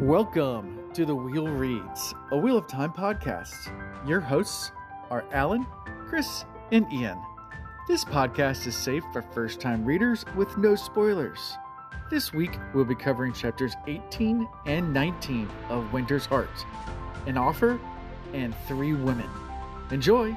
Welcome to the Wheel Reads, a Wheel of Time podcast. Your hosts are Alan, Chris, and Ian. This podcast is safe for first time readers with no spoilers. This week, we'll be covering chapters 18 and 19 of Winter's Heart An Offer and Three Women. Enjoy!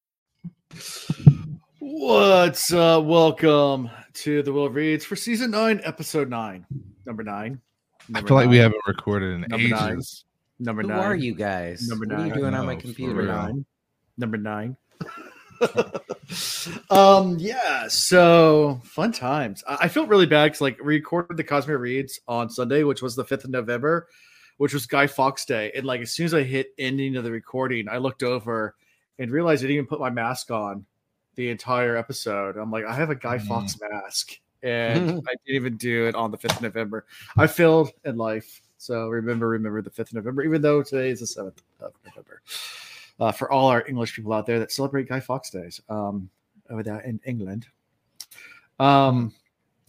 What's up? Welcome to the Wheel Reads for season nine, episode nine, number nine. I Number feel like we haven't recorded in Number ages. nine. Number Who nine. are you guys? Number what are you doing I on my computer? Number nine. Number nine. um. Yeah. So fun times. I, I feel really bad because like we recorded the Cosmere Reads on Sunday, which was the fifth of November, which was Guy Fawkes Day, and like as soon as I hit ending of the recording, I looked over and realized I didn't even put my mask on the entire episode. I'm like, I have a Guy Mm. Fawkes mask, and I didn't even do it on the fifth of November. I failed in life. So remember, remember the fifth of November, even though today is the seventh of November uh, for all our English people out there that celebrate Guy Fawkes days um, over there in England. Um,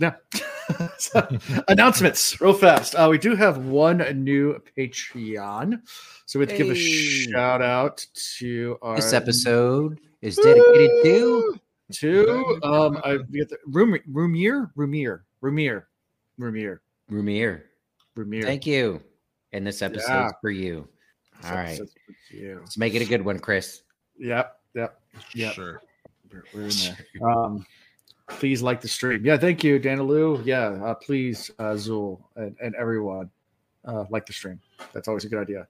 yeah. So, announcements real fast. Uh, we do have one new Patreon, so we have to give a shout out to our This episode is dedicated to to um, I we get the room Rumier Rumier Rumier Rumier Rumir. Rumier. Thank you. And this episode's Yeah. for you. This All right. for you. Let's make it a good one, Chris. Yep. Yep. Yep. Sure. We're, we're in there. Um, please like the stream. Yeah, thank you, Danaloo. Yeah, uh, please, uh, Zool and, and everyone, uh, like the stream. That's always a good idea.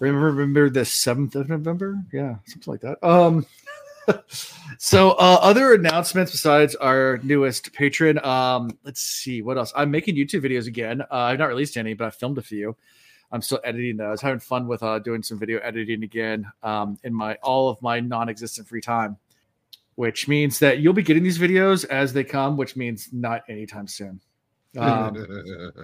Remember, remember the seventh of November? Yeah, something like that. Um, so uh, other announcements besides our newest patron. Um, let's see what else. I'm making YouTube videos again. Uh, I've not released any, but I filmed a few. I'm still editing those. Having fun with uh, doing some video editing again um, in my all of my non-existent free time which means that you'll be getting these videos as they come, which means not anytime soon. Um,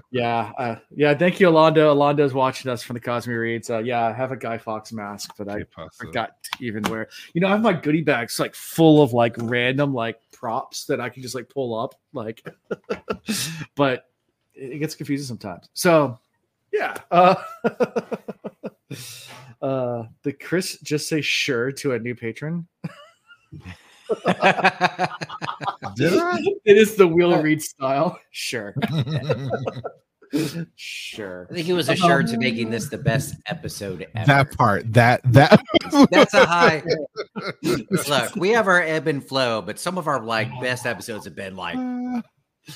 yeah, uh, yeah. Thank you, Alonda. Alonda's watching us from the Cosmere Reads. Uh, yeah, I have a Guy Fawkes mask, but I forgot to even wear. You know, I have my goodie bags like full of like random like props that I can just like pull up, like. but it gets confusing sometimes. So, yeah. Uh, uh, the Chris just say sure to a new patron. Did I? it is the Wheel uh, Read style. Sure. sure. I think it was assured to making this the best episode ever. that part. That that. That's a high. Look, we have our ebb and flow, but some of our like best episodes have been like uh,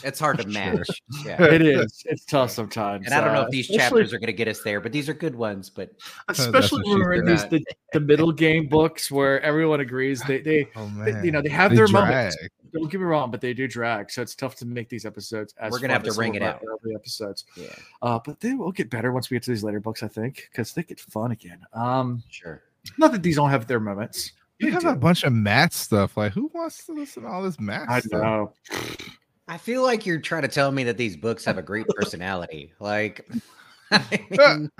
it's hard to match. Yeah. It is. It's tough sometimes. And I don't know uh, if these especially- chapters are going to get us there, but these are good ones. But especially when we're in these the, the middle game books where everyone agrees they they, Oh they- you know they have They their drag. moments. Don't get me wrong, but they do drag, so it's tough to make these episodes as We're gonna have to as ring it our out. early episodes. yeah, Uh, but they will get better once we get to these later books, I think, because they get fun again. Um, sure. not that these don't have their moments. You They have do. a bunch of math stuff. Like, who wants to listen to all this math I stuff? know. I feel like you're trying to tell me that these books have a great personality. Like, I mean,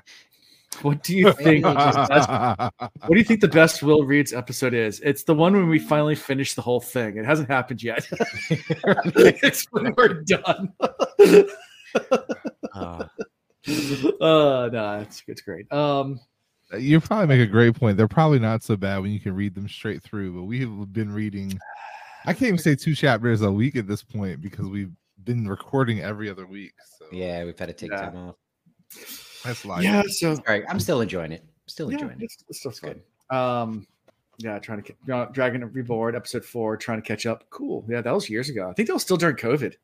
What do you think? what do you think the best Wheel Reads episode is? It's the one when we finally finish the whole thing. It hasn't happened yet. it's when we're done. uh, uh no, it's it's great. Um you probably make a great point. They're probably not so bad when you can read them straight through, but we have been reading. I can't even say two chapters a week at this point because we've been recording every other week. So yeah, we've had to take Yeah. time off. that's like yeah, so All right, I'm still enjoying it. Still yeah, enjoying it. it's, it's still It's good. good. Um yeah, trying to ca- uh, Dragon Reborn episode four, trying to catch up. Cool. Yeah, that was years ago. I think that was still during COVID.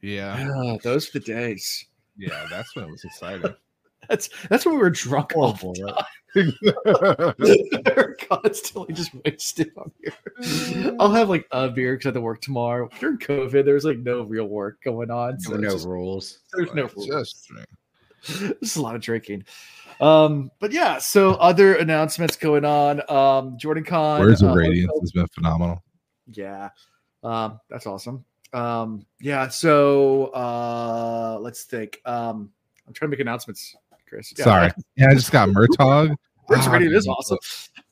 yeah, Yeah, those were the days. yeah. That's when it was exciting. That's that's when we were drunk all Horrible, the right? time. We're constantly just wasted on here. I'll have like a beer because I have to work tomorrow. During COVID, there's like no real work going on. So no, just- rules. there's no rules. just drink. There's a lot of drinking. Um, but yeah, so other announcements going on. Um, Jordan Con. Words of uh, Radiance has been phenomenal. Yeah. Um, that's awesome. Um, yeah, so uh let's think. Um, I'm trying to make announcements, Chris. Yeah, Sorry. Yeah, I just got Murtog. Words of Ah, Radiant is awesome.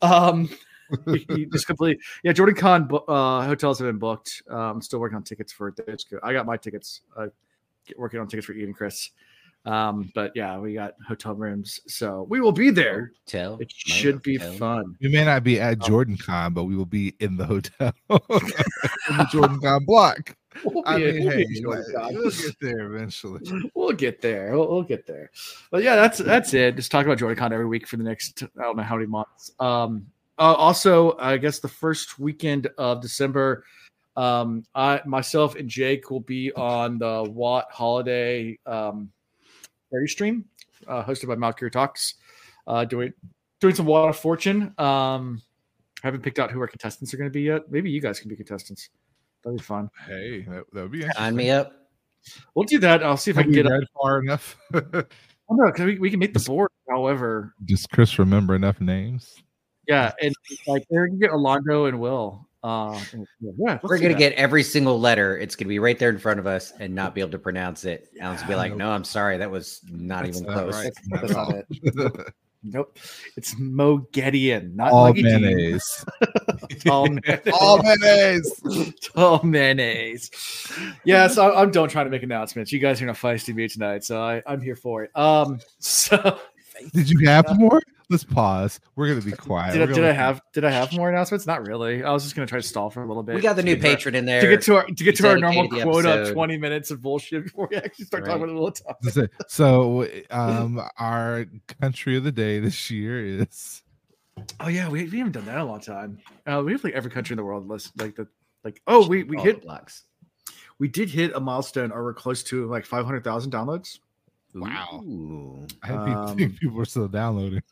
Um, he- he just completely, yeah. Jordan Con bu- uh, hotels have been booked. Um, I'm still working on tickets for It's good. I got my tickets. Uh, get working on tickets for Ian and Chris. Um, but yeah, we got hotel rooms, so we will be there. Tell. It should be Motel. fun. We may not be at Oh. Jordan Con, but we will be in the hotel in the Jordan Con block. We'll I be- mean, we'll hey, we'll get there eventually. we'll get there. We'll, we'll get there. But yeah, that's that's it. Just talk about JordanCon every week for the next I don't know how many months. Um, uh, also, I guess the first weekend of December, um, I myself and Jake will be on the Watt Holiday um, stream, uh, hosted by Malkyr Talks, uh, doing doing some Watt of Fortune. Um, I haven't picked out who our contestants are going to be yet. Maybe you guys can be contestants. That'd be fun. Hey, that, that would be Sign me up. We'll do that. I'll see if I can get. read far enough? Oh, no, 'cause we, we can make the board. However, Does Chris remember enough names? Yeah, and like they're gonna get Alondro and Will. Uh, and- yeah, We're gonna that. get every single letter. It's gonna be right there in front of us and not be able to pronounce it. Alan's gonna be like, "No, I'm sorry, that was not That's even not close." right. That's not it. Nope, it's Moghedien, not All Muggy mayonnaise. All mayonnaise. All mayonnaise. All mayonnaise. Yeah, so I'm done trying to make announcements. You guys are gonna feisty me tonight, so I, I'm here for it. Um, so Did you have more? Let's pause. We're gonna be quiet. did, I, did I have did I have more announcements? Not really. I was just gonna try to stall for a little bit. We got the new get to our- patron in there. to get to our to get He to our normal dedicated the quota of 20 minutes of bullshit before we actually start talking Right. about the little topic. So, um, our country of the day this year is Oh yeah, we, we haven't done that in a long time. Uh, we have like every country in the world list like the like oh we we All hit blocks. we did hit a milestone or we're close to like 500,000 downloads. Wow. Ooh. I think Um, people are still downloading.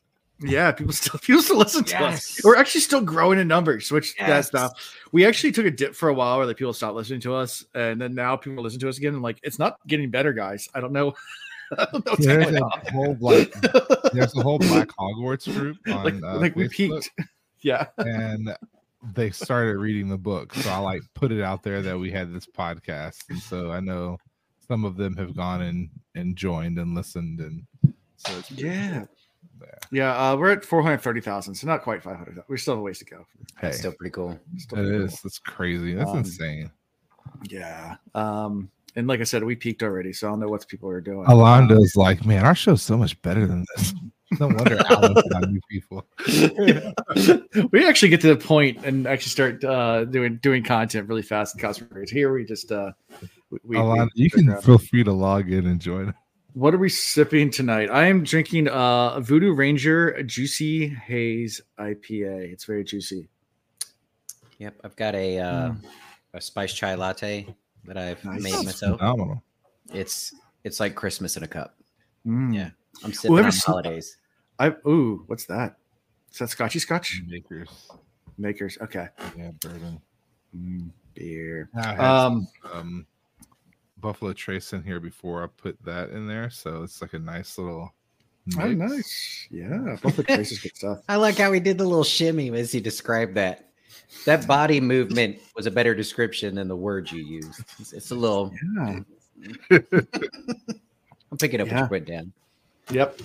Yeah, people still people still listen to us. We're actually still growing in numbers, which Yes. that's stuff. We actually took a dip for a while where like people stopped listening to us, and then now people listen to us again. And like, it's not getting better, guys. I don't know. I don't know There's a whole black there's a whole Black Hogwarts group on like, uh, like we peaked. Yeah. and they started reading the book. So I like put it out there that we had this podcast, and so I know some of them have gone and and joined and listened, and so it's Yeah. cool. Yeah. Yeah, uh, we're at 430,000, so not quite 500. We still have a ways to go. Hey, That's still pretty cool. Still it pretty cool. That's crazy. That's Um, insane. Yeah. Um, and like I said, we peaked already, so I don't know what people are doing. Alondo's like, man, our show's so much better than this. No wonder Alan found new people. we actually get to the point and actually start uh, doing doing content really fast in Cosmere Reads. Here we just uh, we, we- Alon, we you can feel free to log in and join. What are we sipping tonight? I am drinking uh, a Voodoo Ranger Juicy Haze IPA. It's very juicy. Yep, I've got a uh, Mm. a spice chai latte that I've Nice. made That's myself. Phenomenal. It's it's like Christmas in a cup. Mm. Yeah. I'm sipping Whoever on sn- holidays. I ooh, what's that? Is that Scotchy Scotch Makers. makers? Okay. Yeah, bourbon. Mm, beer. I had Um, um Buffalo Trace in here before I put that in there, so it's like a nice little. oh, nice. Yeah, Buffalo Trace is good stuff. I like how he did the little shimmy as he described that. That body movement was a better description than the words you used. It's, it's a little. Yeah. I'm picking up what Yeah. you put down. Yep.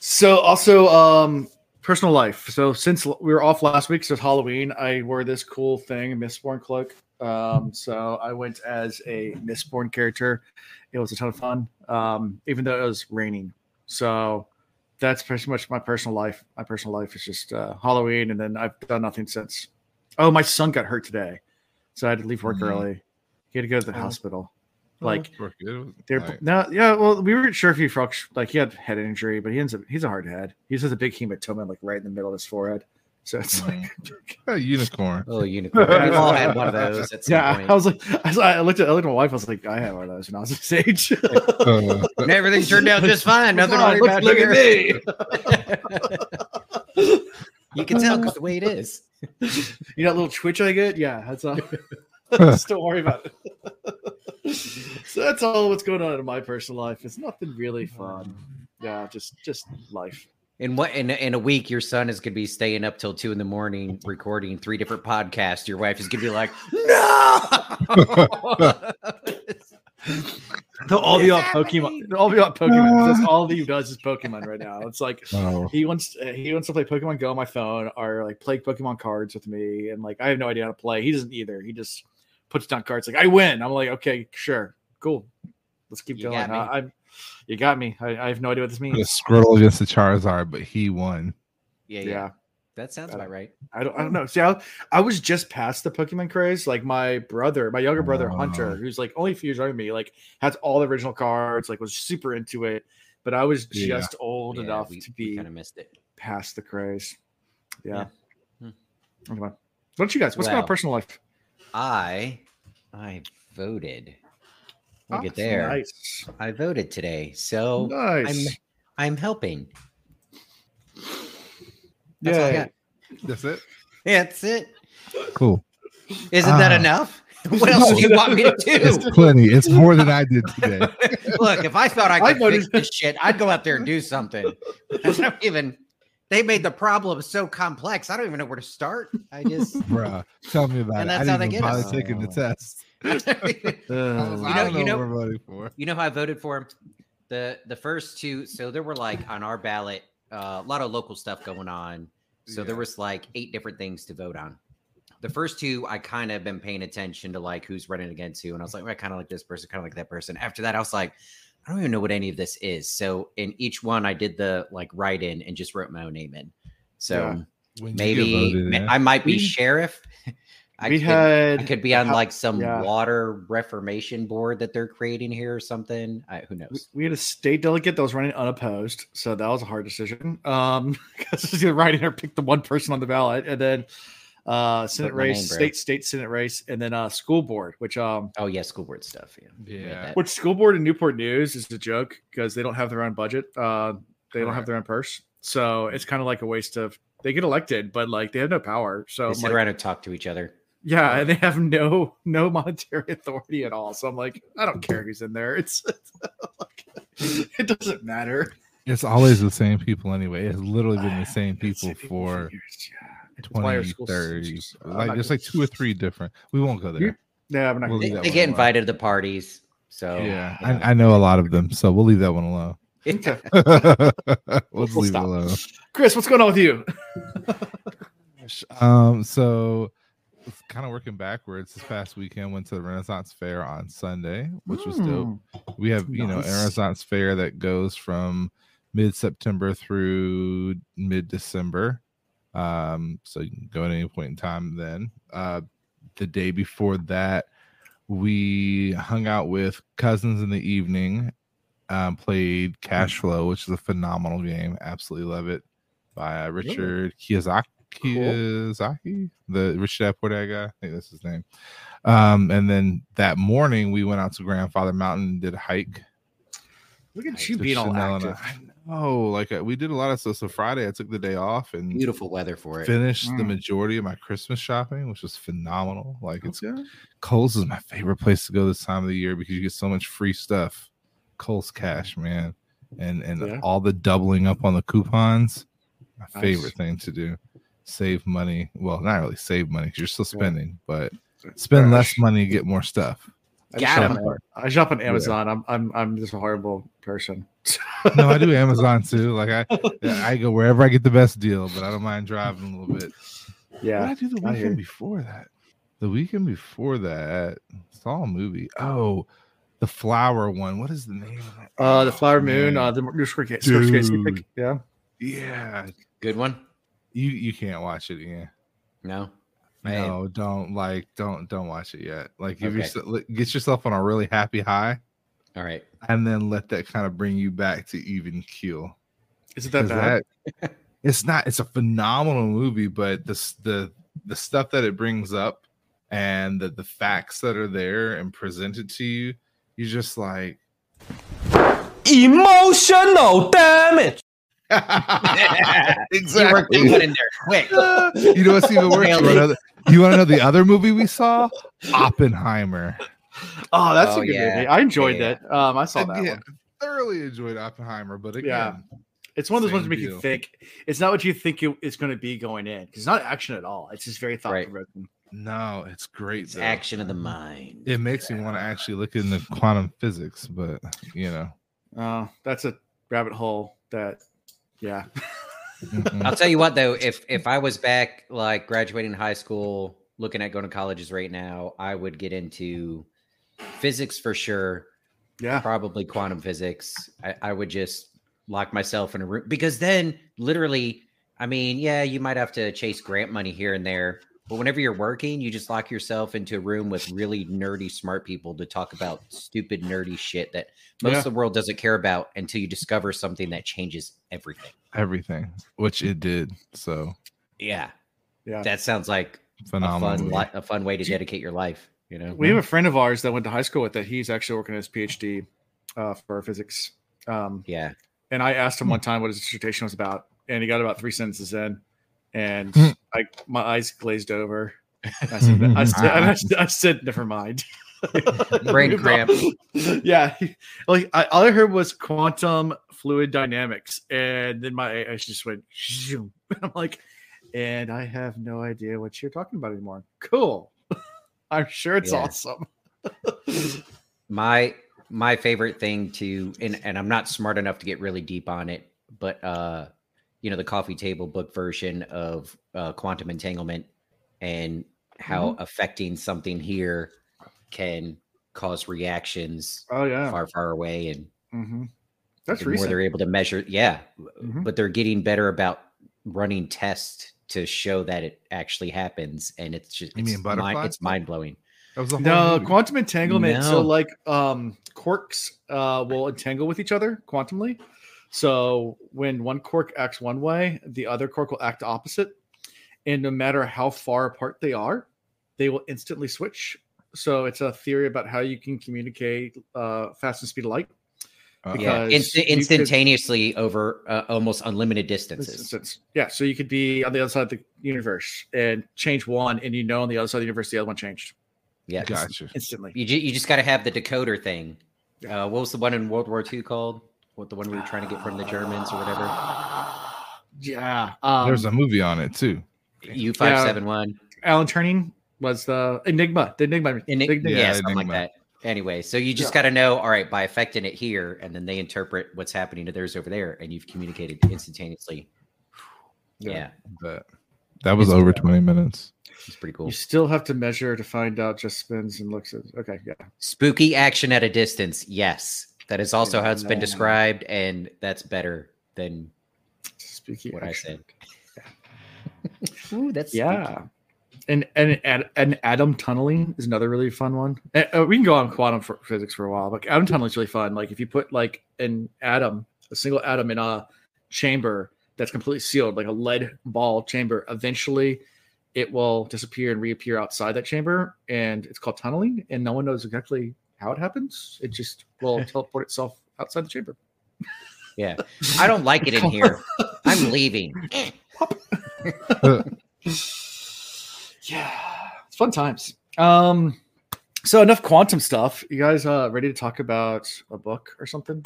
So also um personal life. So since we were off last week, so it's Halloween, I wore this cool thing, a Mistborn cloak. Um, so I went as a Mistborn character. It was a ton of fun. Um, even though it was raining. So that's pretty much my personal life. My personal life is just uh, Halloween, and then I've done nothing since. Oh, my son got hurt today, so I had to leave work Mhm. early. He had to go to the Oh. hospital. Oh, Like, they're Like, no, yeah. Well, we weren't sure if he fruct like he had head injury, but he ends up he's a hard head. He just has a big hematoma like right in the middle of his forehead. So it's like, A unicorn. Oh, unicorn. We've all had one of those at some yeah. point. I was like, I, was- I looked at I looked at my wife. I was like, I had one of those when I was this age. Uh, And everything turned out just fine. Nothing to worry look, about look here. at me. you can tell because the way it is. You know that little twitch I get? Yeah, that's all. Just don't worry about it. so that's all what's going on in my personal life. It's nothing really fun. Yeah, just just life. In what in, in a week, your son is going to be staying up till two in the morning recording three different podcasts. Your wife is going to be like, "No." They'll all be on Pokemon. happening? They'll all be on Pokemon. That's all he does is Pokemon right now. It's like oh, he wants uh, he wants to play Pokemon Go on my phone or like play Pokemon cards with me, and like I have no idea how to play. He doesn't either. He just puts down cards like I win. I'm like, okay, sure, cool, let's keep You going. got. I, I, you got me. I, I have no idea what this the means. Squirtle against the Charizard, but he won. yeah, Yeah, yeah, that sounds about right. I don't I don't know. See, I, I was just past the Pokemon craze. Like my brother, my younger brother Hunter, Oh. who's like only a few years younger than me, like has all the original cards. Like was super into it. But I was Yeah. just old Yeah, enough we, to be kind of missed it. past the craze. Yeah. Hmm. Anyway, what about you guys? What's going on personal life? I I voted. Look at there. Nice. I voted today, so Nice. I'm helping. That's all I got. That's it. That's it. Cool. Isn't that Ah. enough? What else do you want me to do? It's plenty. It's more than I did today. Look, if I thought I I could voted- fix this shit, I'd go out there and do something. I don't even. They made the problem so complex. I don't even know where to start. I just. Bruh, tell me about And it. I that's how didn't they even get bother us. taking the Oh. test. I, Uh, You know- I don't you know- what we're voting for. You know how I voted for him? The the first two. So there were like on our ballot uh, a lot of local stuff going on. So there was like eight different things to vote on. The first two, I kind of been paying attention to like who's running against who, and I was like, well, I kind of like this person, kind of like that person. After that, I was like, I don't even know what any of this is. So in each one, I did the like write in and just wrote my own name in. So Yeah. When you get maybe voted ma- I might be sheriff. I we could, had I could be on how- like some yeah. water reformation board that they're creating here or something. I, who knows? we had a state delegate that was running unopposed, so that was a hard decision. Um, because you're writing or pick the one person on the ballot, and then uh, Senate Put my name, race, state state Senate race, and then uh, school board, which um, Oh yeah, school board stuff. Yeah, Yeah. which school board in Newport News is a joke because they don't have their own budget. Uh, they don't have Correct. their own purse, so it's kind of like a waste of. They get elected, but like they have no power. So they I'm sit like, around and talk to each other. Yeah, and they have no no monetary authority at all. So I'm like, I don't care who's in there. It's, it doesn't matter. It's always the same people anyway. It's literally been the same people same for years, yeah. It's 20, school 30. systems- Like not there's like two or three different. We won't go there. You- Yeah, I'm not. We'll gonna They, they get invited to parties. So Yeah, I, I know a lot of them, so we'll leave that one alone. Okay. we'll We'll leave stop. it alone. Chris, what's going on with you? Um, so it's kind of working backwards. This past weekend went to the Renaissance Fair on Sunday, which was dope. Mm. We have you know a Renaissance Fair that goes from mid September through mid December. Um, so you can go at any point in time. Then uh, the day before that, we hung out with cousins in the evening. Um, played Cash Flow, which is a phenomenal game. Absolutely love it. By uh, Richard Kiyosaki. Cool. Kiyosaki, the Rich Dad Poor Dad guy. I think that's his name. Um, and then that morning we went out to Grandfather Mountain and did a hike. Look at you being all Chanel active. I know, like uh, we did a lot of stuff. So Friday I took the day off and beautiful weather for it. finished the Mm. majority of my Christmas shopping, which was phenomenal. Like it's Okay. Kohl's is my favorite place to go this time of the year because you get so much free stuff. Kohl's cash, man, and and Yeah. all the doubling up on the coupons. My Nice. favorite thing to do. Save money. Well, not really save money because you're still Yeah. spending, but spend Gosh. less money, get more stuff. I shop on- I shop on Amazon. I'm I'm I'm just a horrible person. No, I do Amazon too. Like I, I go wherever I get the best deal, but I don't mind driving a little bit. Yeah. What did Yeah. I do the weekend you. before that? The weekend before that, saw a movie. Oh, the flower one. What is the name of that? Uh, the Oh, Flower Moon. man. Uh, the new Scorsese. Scorsese pick. Dude. Yeah. yeah, Good one. You you can't watch it again. No. Man. No, don't like don't don't watch it yet. Like give Okay. yourself get yourself on a really happy high, All right. and then let that kind of bring you back to even keel. Is it that 'Cause bad? that- it's not it's a phenomenal movie but this the the stuff that it brings up and the the facts that are there and presented to you you're just like Emotional damage. You worked in there quick. you know what's even worse you wanna know the- you want to know the other movie we saw oppenheimer Oh, that's Oh, a good yeah. movie. I enjoyed Yeah. that. Um, I saw that Again, one. thoroughly enjoyed oppenheimer but again Yeah. It's one of those ones Same that make you think. It's not what you think it- it's going to be going in. 'cause It's not action at all. It's just very thought Right. no it's great It's action of the mind. it makes me want to actually look into quantum physics but you know Uh, that's a rabbit hole. That, yeah. Mm-hmm. I'll tell you what though, if if I was back like graduating high school, looking at going to colleges right now, I would get into physics for sure. Yeah. Probably quantum physics. I, I would just lock myself in a room because then literally, I mean, yeah, you might have to chase grant money here and there, but whenever you're working, you just lock yourself into a room with really nerdy, smart people to talk about stupid, nerdy shit that most Yeah. of the world doesn't care about until you discover something that changes everything. everything which it did so Yeah. Yeah. That sounds like a phenomenal fun, li- a fun way to dedicate your life. You know, We have a friend of ours that went to high school with that. He's actually working his PhD uh, for physics. Um, yeah, and I asked him Hmm. one time what his dissertation was about, and he got about three sentences in, and Hmm. I my eyes glazed over. I said, I said, I said, I said never mind. Brain cramp. yeah, like I, all I heard was quantum fluid dynamics, and then my eyes just went. Zoom. I'm like, and I have no idea what you're talking about anymore. Cool. I'm sure it's Yeah. awesome. my my favorite thing to and and I'm not smart enough to get really deep on it, but uh, you know, the coffee table book version of uh, quantum entanglement and how affecting something here can cause reactions Oh yeah, far far away and hmm that's the more they're able to measure yeah Mhm. but they're getting better about running tests to show that it actually happens and it's just You mean it's mind, it's mind-blowing That was the No, movie. quantum entanglement. So like um quarks uh will entangle with each other quantumly. So when one quark acts one way, the other quark will act opposite. And no matter how far apart they are, they will instantly switch. So it's a theory about how you can communicate uh fast and speed of light. Uh, yeah Because inst- you could- instantaneously over uh, almost unlimited distances instance. Yeah, so you could be on the other side of the universe and change one, and you know on the other side of the universe the other one changed yeah gotcha instantly. you, ju- you just got to have the decoder thing uh, what was the one in world war ii called what the one we were trying to get from the germans or whatever Yeah. Um, there's a movie on it too u571 Alan Turing was the Enigma. The Enigma. Enig- Enigma. yeah, Yeah, something like Enigma. that. Anyway, so you just Yeah. got to know, all right, by affecting it here, and then they interpret what's happening to theirs over there, and you've communicated instantaneously. Yeah. Yeah, but that was over 20 minutes it's pretty cool. You still have to measure to find out just spins and looks at. Okay, yeah. Spooky action at a distance. Yes, that is also how it's been described, and that's better than Spooky. what I action. said. Ooh, that's Yeah. And, and and and atom tunneling is another really fun one. Uh, we can go on quantum for physics for a while, but atom tunneling is really fun. Like if you put like an atom, a single atom in a chamber that's completely sealed, like a lead ball chamber, eventually it will disappear and reappear outside that chamber, and it's called tunneling. And no one knows exactly how it happens. It just will teleport itself outside the chamber. Yeah, I don't like it in here. I'm leaving. Yeah, it's fun times. Um, so enough quantum stuff. You guys uh ready to talk about a book or something?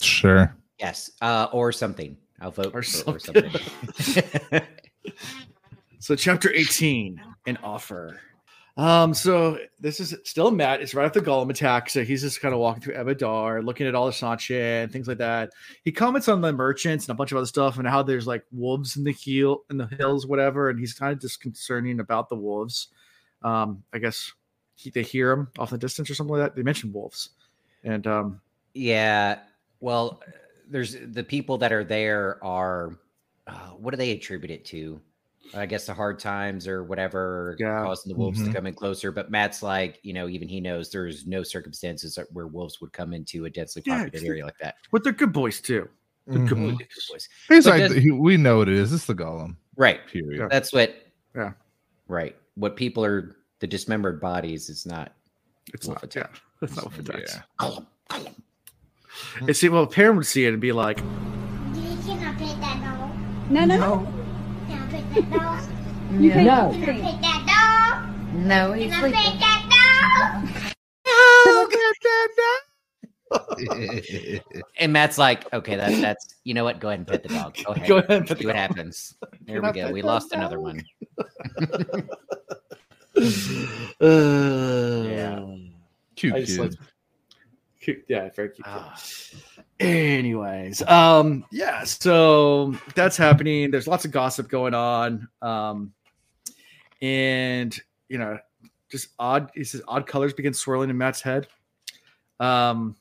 sure Yes, uh, or something. I'll vote Or for or something. something. So chapter 18, an offer. Um, so this is still Mat. It's right after the gholam attack. So he's just kind of walking through Ebou Dar, looking at all the Seanchan and things like that. He comments on the merchants and a bunch of other stuff and how there's like wolves in the heel in the hills, whatever. And he's kind of disconcerting about the wolves. Um, I guess he, they hear him off in the distance or something like that. They mentioned wolves. And um, Yeah. Well, there's the people that are there are uh, what do they attribute it to? I guess the hard times or whatever Yeah. causing the wolves Mhm. to come in closer. But Mat's like, you know, even he knows there's no circumstances where wolves would come into a densely populated it's- area like that. but they're good boys too. The Mhm. goalies. Good boys. He's But like, does- he, we know what it is. It's the gholam. Right. Period. That's what. Yeah. Right. What people are the dismembered bodies is not. It's Wolf not. Yeah, attack. that's not what attacks. Yeah. Gollum, Gollum. And see, well, Perrin would see it and be like, You cannot pet that dog. No, no, no. Cannot pet that dog. You can't. Cannot pet that dog. No, he's Cannot sleeping. pet that dog. And Mat's like, okay, that's that's. You know what? Go ahead and pet the dog. Go ahead. "Go ahead and put See the what happens. There we I go. We that lost another one. Uh, Yeah. Cute I just kid. like- cute. Yeah, very cute. kid. Anyways, um, yeah, so that's happening. There's lots of gossip going on. Um, and you know, just odd, he says odd colors begin swirling in Mat's head. Um,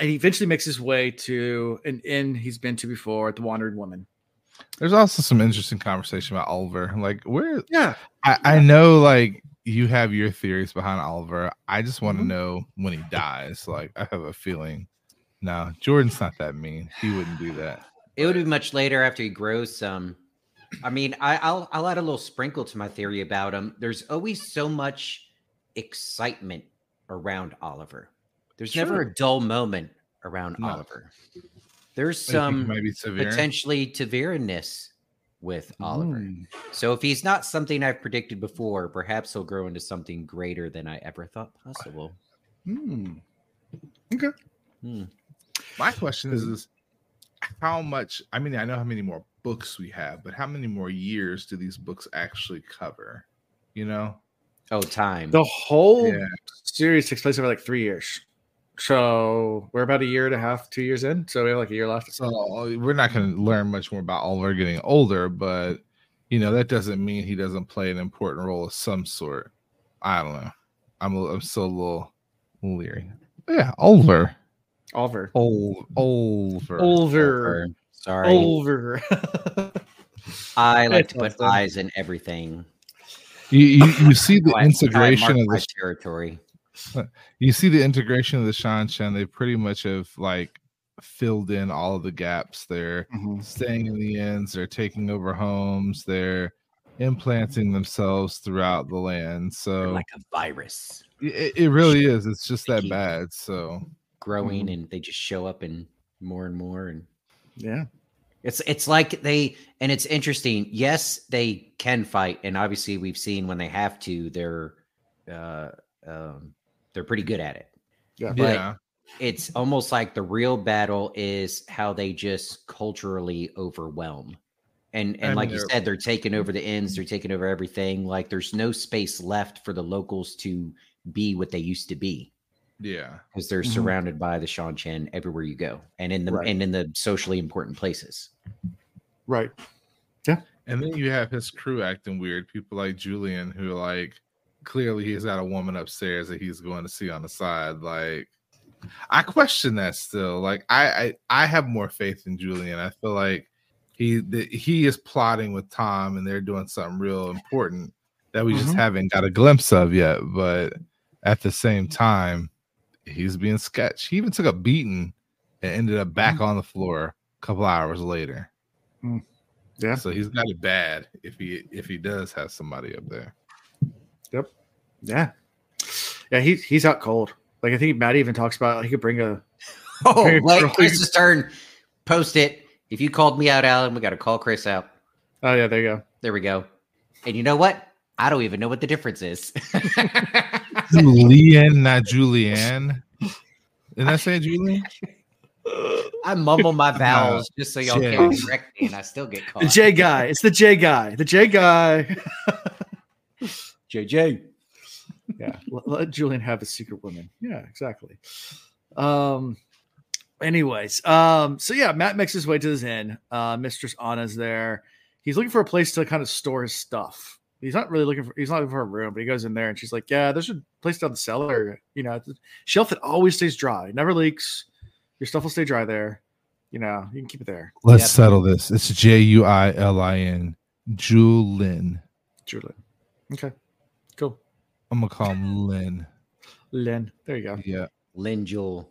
and he eventually makes his way to an inn he's been to before, at the Wandering Woman. There's also some interesting conversation about Oliver. Like, where Yeah, I, I know, like, you have your theories behind Oliver. I just want to Mhm. know when he dies. Like, I have a feeling. No, Jordan's not that mean. He wouldn't do that. It would be much later after he grows some. I mean, I, I'll I'll add a little sprinkle to my theory about him. There's always so much excitement around Oliver. There's never a dull moment around No. Oliver. There's some he might be severe. potentially ta'veren-ness with Oliver. Mm. So if he's not something I've predicted before, perhaps he'll grow into something greater than I ever thought possible. Mm. Okay. Hmm. My question is, is how much? I mean, I know how many more books we have, but how many more years do these books actually cover? You know? Oh, time. The whole Yeah. series takes place over like three years. So we're about a year and a half, two years in. So we have like a year left. So we're not going to learn much more about Oliver getting older, but you know that doesn't mean he doesn't play an important role of some sort. I don't know. I'm a, I'm still a little leery. But yeah, Oliver, Oliver. Ol, over. Oliver. Sorry. Over. I like to put awesome. eyes in everything. You, you you see the I- I integration of my the territory. you see the integration of the Seanchan. They pretty much have like filled in all of the gaps. They're Mhm. staying in the ends. They're taking over homes. They're implanting themselves throughout the land. They're So like a virus it, it really is. It's just that bad. So growing, Mm-hmm. and they just show up and more and more. And Yeah. it's it's like they and it's interesting. Yes, they can fight, and obviously we've seen when they have to, they're uh, um, they're pretty good at it. Yeah. But- yeah, It's almost like the real battle is how they just culturally overwhelm. And and I like you said, they're taking over the ends, they're taking over everything. Like there's no space left for the locals to be what they used to be yeah. because they're Mhm. surrounded by the Seanchan everywhere you go, and in the Right. and in the socially important places. Right. Yeah. And then you have his crew acting weird. People like Julian, who like clearly he's got a woman upstairs that he's going to see on the side. Like, I question that still. Like, I I, I have more faith in Julian. I feel like he that he is plotting with Tom, and they're doing something real important that we just Mhm. haven't got a glimpse of yet. But at the same time, he's being sketch. He even took a beating and ended up back mm. on the floor a couple hours later. Mm. Yeah. So he's got it bad if he if he does have somebody up there. Yep. Yeah. Yeah. He, he's out cold. Like I think Mat even talks about he could bring a Oh, Very wait, true. Chris's turn. Post it. If you called me out, Alan, we got to call Chris out. oh yeah, there you go. There we go. And you know what? I don't even know what the difference is. Julian, not Julianne. Didn't I say Julian? I mumble my vowels just so y'all Jay. can't correct me, and I still get caught. The J guy. It's the J guy. The J guy. JJ. yeah. Let, let Julian have his secret woman. Yeah, exactly. Um anyways, um, so yeah, Mat makes his way to his inn. Uh Mistress Anan's there. He's looking for a place to kind of store his stuff. He's not really looking for he's not looking for a room, but he goes in there and she's like, Yeah, there's a place down the cellar, you know, it's a shelf that always stays dry, never leaks. Your stuff will stay dry there. You know, you can keep it there. Let's Yep. settle this. It's J U I L I N. Julin. Julian. Okay. Cool. I'm gonna call him Lynn. Lynn. There you go. Yeah. Lynn Jewel.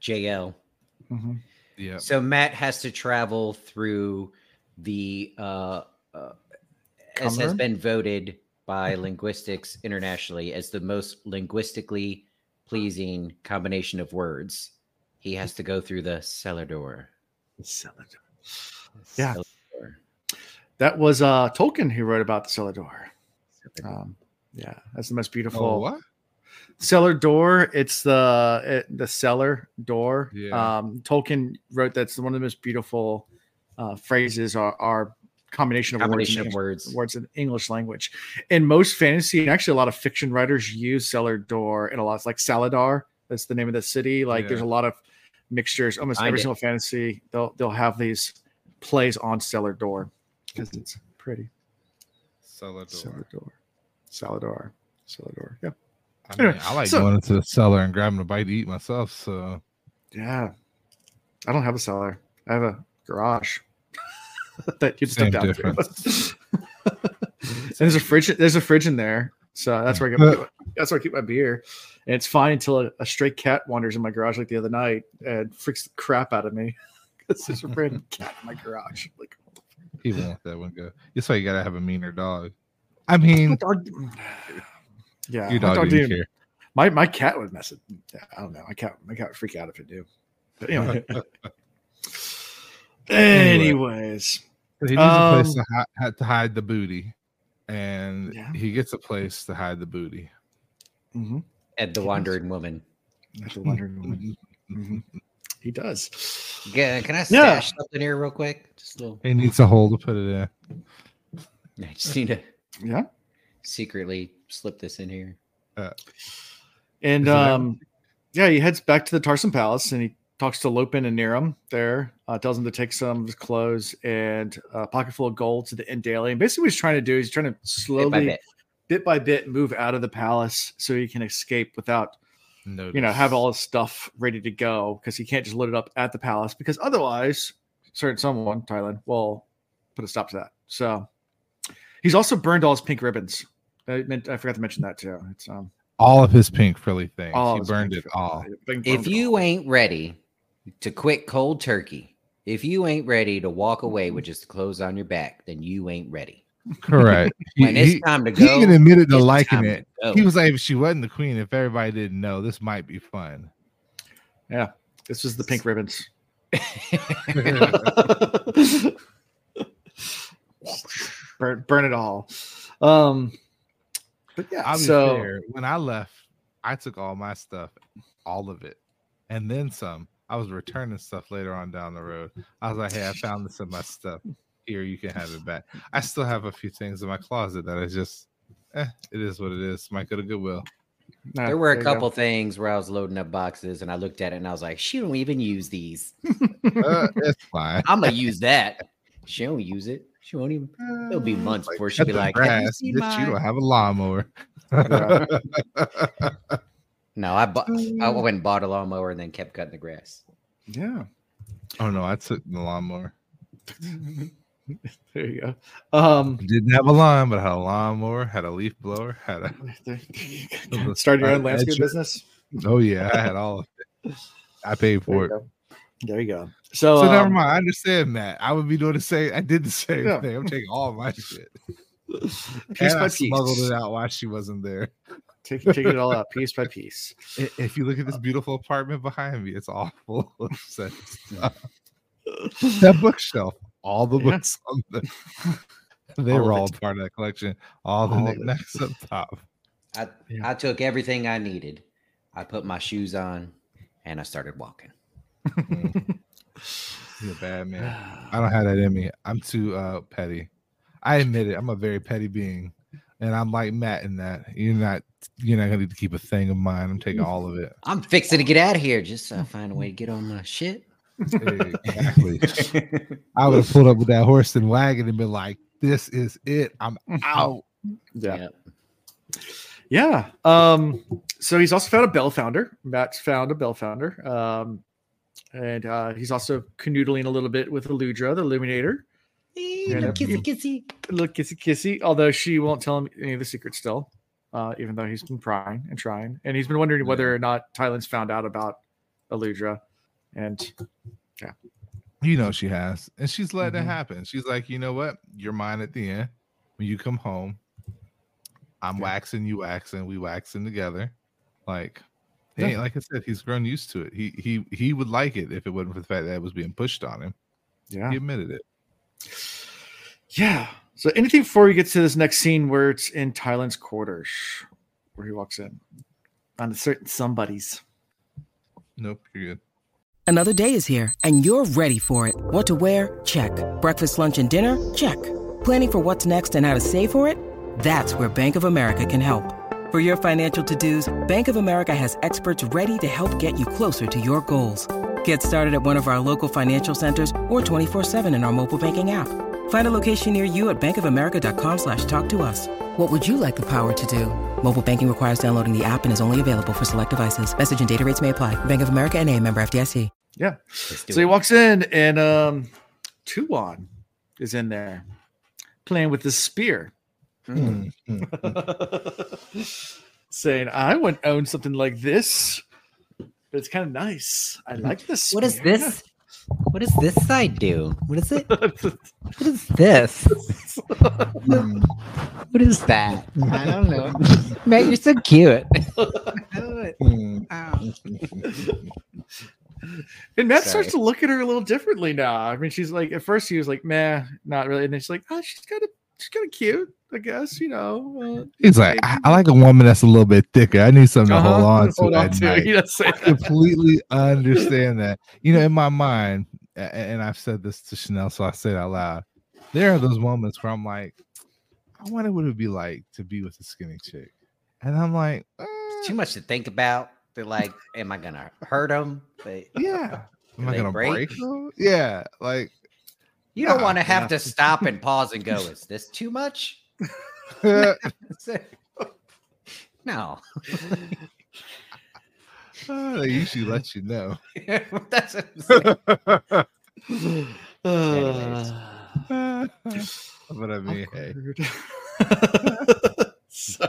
JL. Mhm. Yeah. So Mat has to travel through the uh, uh as has been voted by linguistics internationally as the most linguistically pleasing combination of words. He has to go through the cellar door. Cellar door. Yeah. Cellar door. That was uh Tolkien who wrote about the cellar door. Cellar door. Um, yeah, that's the most beautiful. Oh, what? cellar door it's the it, the cellar door Yeah. um tolkien wrote that's one of the most beautiful uh phrases are, are combination of Combination of words, words. in, words in english language. And most fantasy and actually a lot of fiction writers use cellar door in a lot like Salidar that's the name of the city. Like there's a lot of mixtures. Almost every single fantasy they'll they'll have these plays on cellar door because it's pretty. Cellar door. cellar door. Cellar door cellar door. Yeah. I, mean, Anyway, I like so- going into the cellar and grabbing a bite to eat myself. So. Yeah. I don't have a cellar. I have a garage that you Same step down difference. to. and there's a fridge. There's a fridge in there, so that's where I get. Uh, that's where I keep my beer. And it's fine until a, a stray cat wanders in my garage like the other night and freaks the crap out of me. Because there's a random cat in my garage. Like, people want that one go. That's why you gotta have a meaner dog. I mean, dog. Mm, yeah, your my dog dog didn't- care. My my cat would mess it. I don't know. My cat my cat would freak out if it do. But anyway. Anyways, He needs a place Um, to, hi- to hide the booty, and Yeah. he gets a place to hide the booty. hmm At the wandering woman. At the Wandering Woman. Mhm. He does. Yeah, can I Yeah. stash something here real quick? Just a little. He needs a hole to put it in. I just need to Yeah. secretly slip this in here. And Is it um, yeah, he heads back to the Tarasin Palace and he talks to Lopin and Nerim there. Uh, tells him to take some of his clothes and a pocket full of gold to the Inn Daily. And basically, what he's trying to do is he's trying to Bit slowly, by bit bit. by bit, move out of the palace so he can escape without, Notice. you know, have all his stuff ready to go because he can't just load it up at the palace because otherwise, certain someone, Tylin, will put a stop to that. So he's also burned all his pink ribbons. I meant I forgot to mention that too. It's um all of his pink frilly things. all he burned it all. burned If you all. ain't ready to quit cold turkey, if you ain't ready to walk away with just the clothes on your back, then you ain't ready. Correct. he, When it's time to go, he go, even admitted to liking it. to. He was like, if she wasn't the queen, if everybody didn't know, this might be fun. yeah, this was the pink ribbons. burn, burn it all. Um, but yeah, I'll be so fair. When I left, I took all my stuff, all of it, and then some. I was returning stuff later on down the road. I was like, hey, I found this in my stuff. Here, you can have it back. I still have a few things in my closet that I just, eh, it is what it is. Might go to Goodwill. nah, there were a you go. couple things where I was loading up boxes and I looked at it and I was like, she don't even use these. Uh, it's fine. I'm gonna use that. She don't use it. She won't even. It'll be months before she'll be the like, "Have you seen bitch, you my-" don't have a lawnmower. Yeah. No, I bought. I went and bought a lawnmower and then kept cutting the grass. Yeah, oh no, I took the lawnmower. there you go. Um, Didn't have a lawn, but I had a lawnmower, had a leaf blower, had a there you go. start your own Edge- landscape business. oh yeah, I had all of it. I paid for you it. go. There you go. So, So never um, mind. I understand, Mat. I would be doing the same. I did the same Yeah. thing. I'm taking all my shit. Piece and by I piece, smuggled it out while she wasn't there. Take, taking it all out piece by piece. If you look at this beautiful apartment behind me, it's all full of such stuff. That bookshelf, all the Yeah. books on the they All were all part of that collection. All the All knickknacks up top. I Yeah. I took everything I needed. I put my shoes on and I started walking. You're a bad man. I don't have that in me. I'm too uh petty. I admit it. I'm a very petty being. And I'm like Mat in that. You're not you're not gonna need to keep a thing of mine. I'm taking all of it. I'm fixing to get out of here. Just uh, find a way to get on my shit. Exactly. I would have pulled up with that horse and wagon and been like, "This is it. I'm out." Yeah. Yeah. Yeah. Um, so he's also found a bell founder. Mat's found a bell founder. Um, and uh, he's also canoodling a little bit with Aludra, the Illuminator. Yeah, little kissy kissy. A little kissy kissy, although she won't tell him any of the secrets still, uh, even though he's been prying and trying. And he's been wondering whether or not Tylin's found out about Aludra. And yeah. You know she has, and she's letting Mhm. it happen. She's like, you know what? You're mine at the end. When you come home, I'm Yeah. waxing, you waxing, we waxing together. Like, Yeah. hey, like I said, he's grown used to it. He he he would like it if it wasn't for the fact that it was being pushed on him. Yeah. He admitted it. Yeah. So anything before we get to this next scene where it's in Tylin's quarters, where he walks in on a certain somebody's. Nope, you're good. Another day is here, and you're ready for it. What to wear? Check. Breakfast, lunch, and dinner? Check. Planning for what's next and how to save for it? That's where Bank of America can help. For your financial to dos, Bank of America has experts ready to help get you closer to your goals. Get started at one of our local financial centers or 24-7 in our mobile banking app. Find a location near you at bankofamerica.com slash talk to us. What would you like the power to do? Mobile banking requires downloading the app and is only available for select devices. Message and data rates may apply. Bank of America and a member FDIC. Yeah. Let's So he walks in and um Tuon is in there playing with the spear. Mm, mm. saying, I would own something like this. But it's kind of nice. I mm-hmm. like this. What is this? What does this side do? What is it? What is this? What is that? I don't know. Mat, you're so cute. I don't know. And Mat Sorry. starts to look at her a little differently now. I mean, she's like, at first he was like, meh, not really. And then she's like, oh, she's kind of, she's kind of cute, I guess, you know. Uh, He's like, I, I like a woman that's a little bit thicker. I need something to hold uh-huh, on to. hold on to. night. He does say I that. completely understand that. You know, in my mind, a- a- and I've said this to Chanel, so I say it out loud. There are those moments where I'm like, I wonder what it would be like to be with a skinny chick, and I'm like, eh, Too much to think about. They're like, am I gonna hurt them? But yeah. Am I gonna break? break? them? Yeah, like you don't Ah, want to have yeah. to stop and pause and go, is this too much? no. they usually let you know. That's what I'm saying. But I mean, hey, so,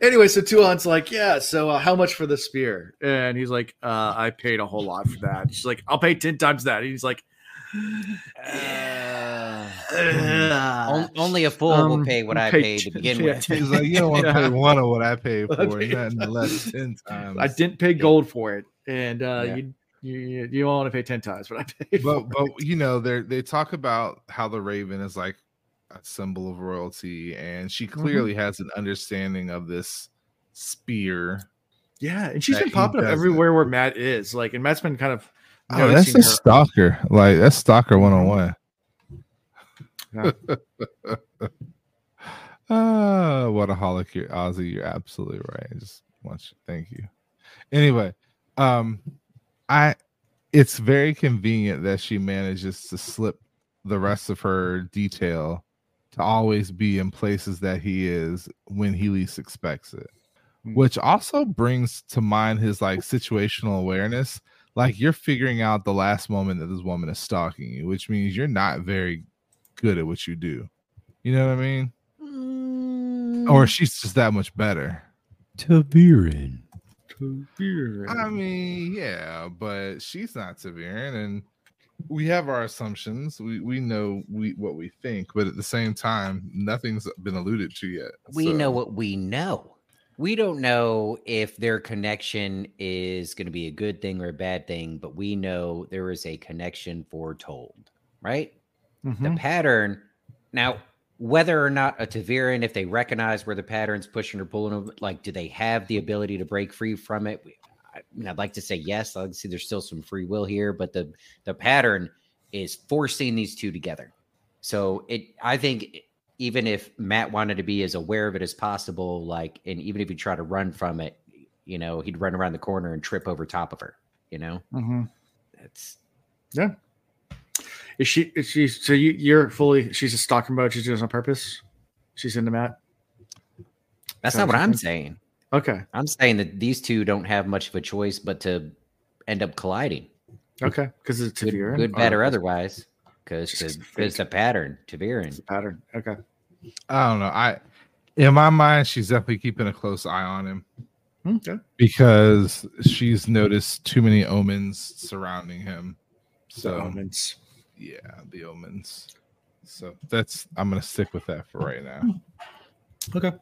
anyway, so Tuon's like, yeah, so uh, how much for the spear? And he's like, uh, I paid a whole lot for that. She's like, I'll pay 10 times that. And he's like, On- only a fool will Um, pay what I paid to begin yeah, with. he's like, you don't want to pay one of what I paid for, paid nothing for. less ten times. I didn't pay gold for it. And uh, Yeah. you, you, you want to pay 10 times what I paid but for but you know they they talk about how the raven is like a symbol of royalty and she Mm-hmm. clearly has an understanding of this spear Yeah, and she's been popping up everywhere where Mat is. Like, and Mat's been kind of oh that's a her. stalker like that's stalker one-on-one Yeah. Ah, what a holic you're ozzy you're absolutely right I just want you thank you anyway um i it's very convenient that she manages to slip the rest of her detail to always be in places that he is when he least expects it Hmm. which also brings to mind his like situational awareness like you're figuring out the last moment that this woman is stalking you which means you're not very good at what you do you know what i mean Mm. or she's just that much better ta'veren. I mean, yeah, but she's not ta'veren, and we have our assumptions. We we know we what we think, but at the same time, nothing's been alluded to yet. We so- know what we know. We don't know if their connection is going to be a good thing or a bad thing, but we know there is a connection foretold, right? The Mhm. pattern. Now, whether or not a ta'veren, if they recognize where the pattern's pushing or pulling them, like, do they have the ability to break free from it? I mean, I'd like to say yes. I'd like see there's still some free will here, but the the pattern is forcing these two together. So it, I think, even if Mat wanted to be as aware of it as possible, like, and even if he tried to run from it, you know, he'd run around the corner and trip over top of her. You know, Mhm. that's Yeah. Is she? Is she? So you, you're fully? She's a stalker mode. She's doing this on purpose. She's into Mat. that's Sounds not what I'm saying. Okay. I'm saying that these two don't have much of a choice but to end up colliding. Okay. Because it's Good, good bad, or otherwise. Because Just it's the pattern, ta'veren. It's a pattern. Okay. I don't know. I in my mind, she's definitely keeping a close eye on him Okay. because she's noticed too many omens surrounding him The So omens. yeah, the omens. So that's I'm gonna stick with that for right now. Okay.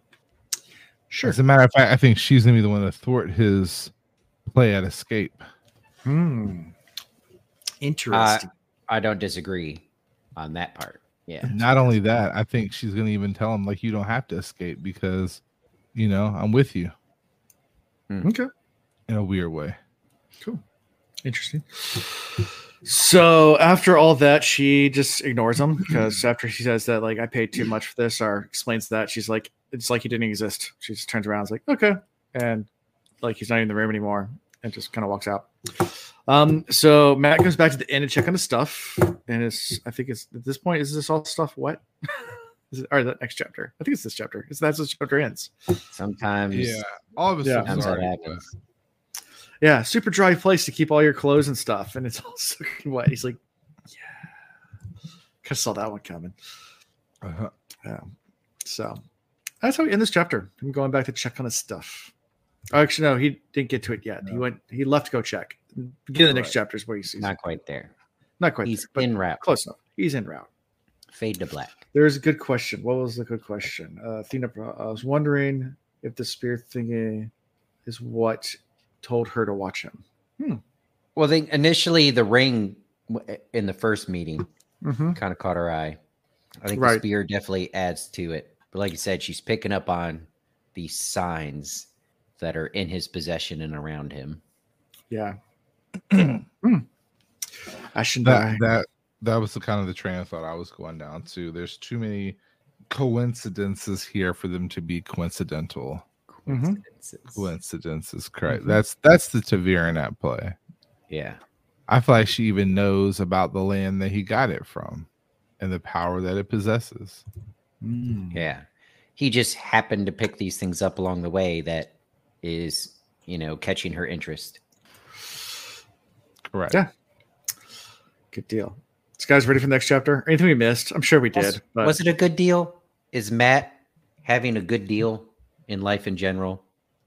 Sure. As a matter of fact, I think she's gonna be the one to thwart his play at escape. Hmm. Interesting. I don't disagree on that part. Yeah. Not only that, I think she's gonna even tell him like you don't have to escape because you know I'm with you hmm. okay. in a weird way. Cool. Interesting. So after all that, she just ignores him because after she says that, like, I paid too much for this, or explains that, she's like, it's like he didn't exist. She just turns around, is like, okay, and like he's not in the room anymore, and just kind of walks out. Um, so Mat goes back to the inn to check on his stuff, and it's I think it's at this point, is this all stuff wet? is it or the next chapter? I think it's this chapter. It's that's this chapter ends. Sometimes, yeah, all of a Yeah. sudden, sometimes that sorry, happens. Yeah, super dry place to keep all your clothes and stuff, and it's all soaking wet. He's like, yeah, kind of saw that one coming. uh-huh. Yeah. So that's how we end this chapter. I'm going back to check on his stuff. Actually, no, he didn't get to it yet. He went. He left to go check. Beginning of the next chapter is where he sees. Not quite there. Not quite. He's there, in route. Close enough. He's in route. Fade to black. There's a good question. What was the good question? Uh, Athena, I was wondering if the spirit thingy is what told her to watch him. Well, they initially the ring in the first meeting Mm-hmm. kind of caught her eye. I think Right. the spear definitely adds to it. But like you said, she's picking up on these signs that are in his possession and around him. Yeah. Hmm. I shouldn't die. that that that was the kind of the train of thought I was going down to. There's too many coincidences here for them to be coincidental. Mhm. Coincidences. Coincidences, correct? Mhm. That's that's the ta'veren at play. Yeah. I feel like she even knows about the land that he got it from and the power that it possesses. Mm. Yeah. He just happened to pick these things up along the way that is, you know, catching her interest. Correct. Yeah. Good deal. This guys ready for the next chapter? Anything we missed? I'm sure we Was, did. But was it a good deal? Is Mat having a good deal in life in general?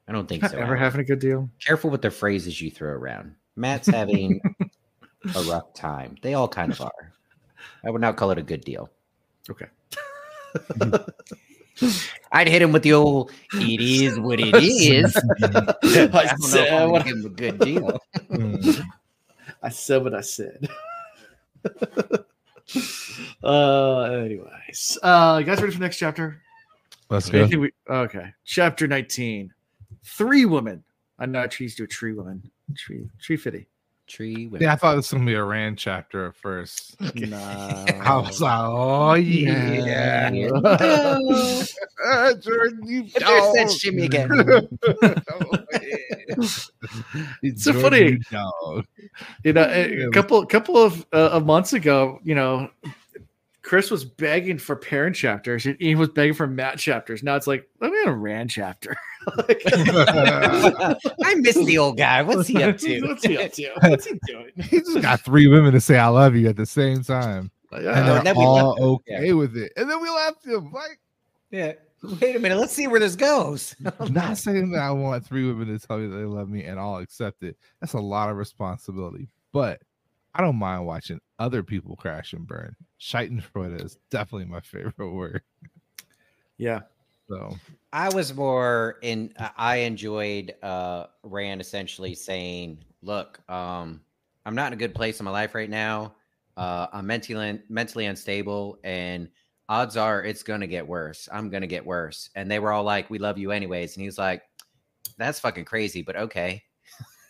I don't think not so. ever having a good deal? Careful with the phrases you throw around. Mat's having a rough time. They all kind of are. I would not call it a good deal. Okay. I'd hit him with the old "It is what it is." I don't know if said I'm what gonna give him a good deal. I said what I said. uh anyways. Uh you guys ready for the next chapter? Let's go. We okay. Chapter 19. Three women. I know trees do a tree woman. Tree tree fitty. Tree. women. Yeah, I thought this was gonna be a Rand chapter at first. No. I was like, oh yeah. Yeah. Uh, Jordan, you There's that dog. shimmy again. it's so funny. Dog. You know, a, a couple couple of uh, of months ago, you know, Chris was begging for parent chapters. and He was begging for Mat chapters. Now it's like, let me in a Rand chapter. Like, I miss the old guy. What's he up to? What's he up to? What's he doing? he just got three women to say I love you at the same time. And Yeah. they're then we all left okay with it. And then we left him. Like, Yeah. Wait a minute. Let's see where this goes. not saying that I want three women to tell me that they love me and I'll accept it. That's a lot of responsibility. But I don't mind watching other people crash and burn. Schadenfreude is definitely my favorite word. yeah. So I was more in. I- I enjoyed uh Rand essentially saying, "Look, um, I'm not in a good place in my life right now. Uh, I'm mentally mentally unstable, and odds are it's gonna get worse. I'm gonna get worse." And they were all like, "We love you anyways," and he was like, "That's fucking crazy, but okay."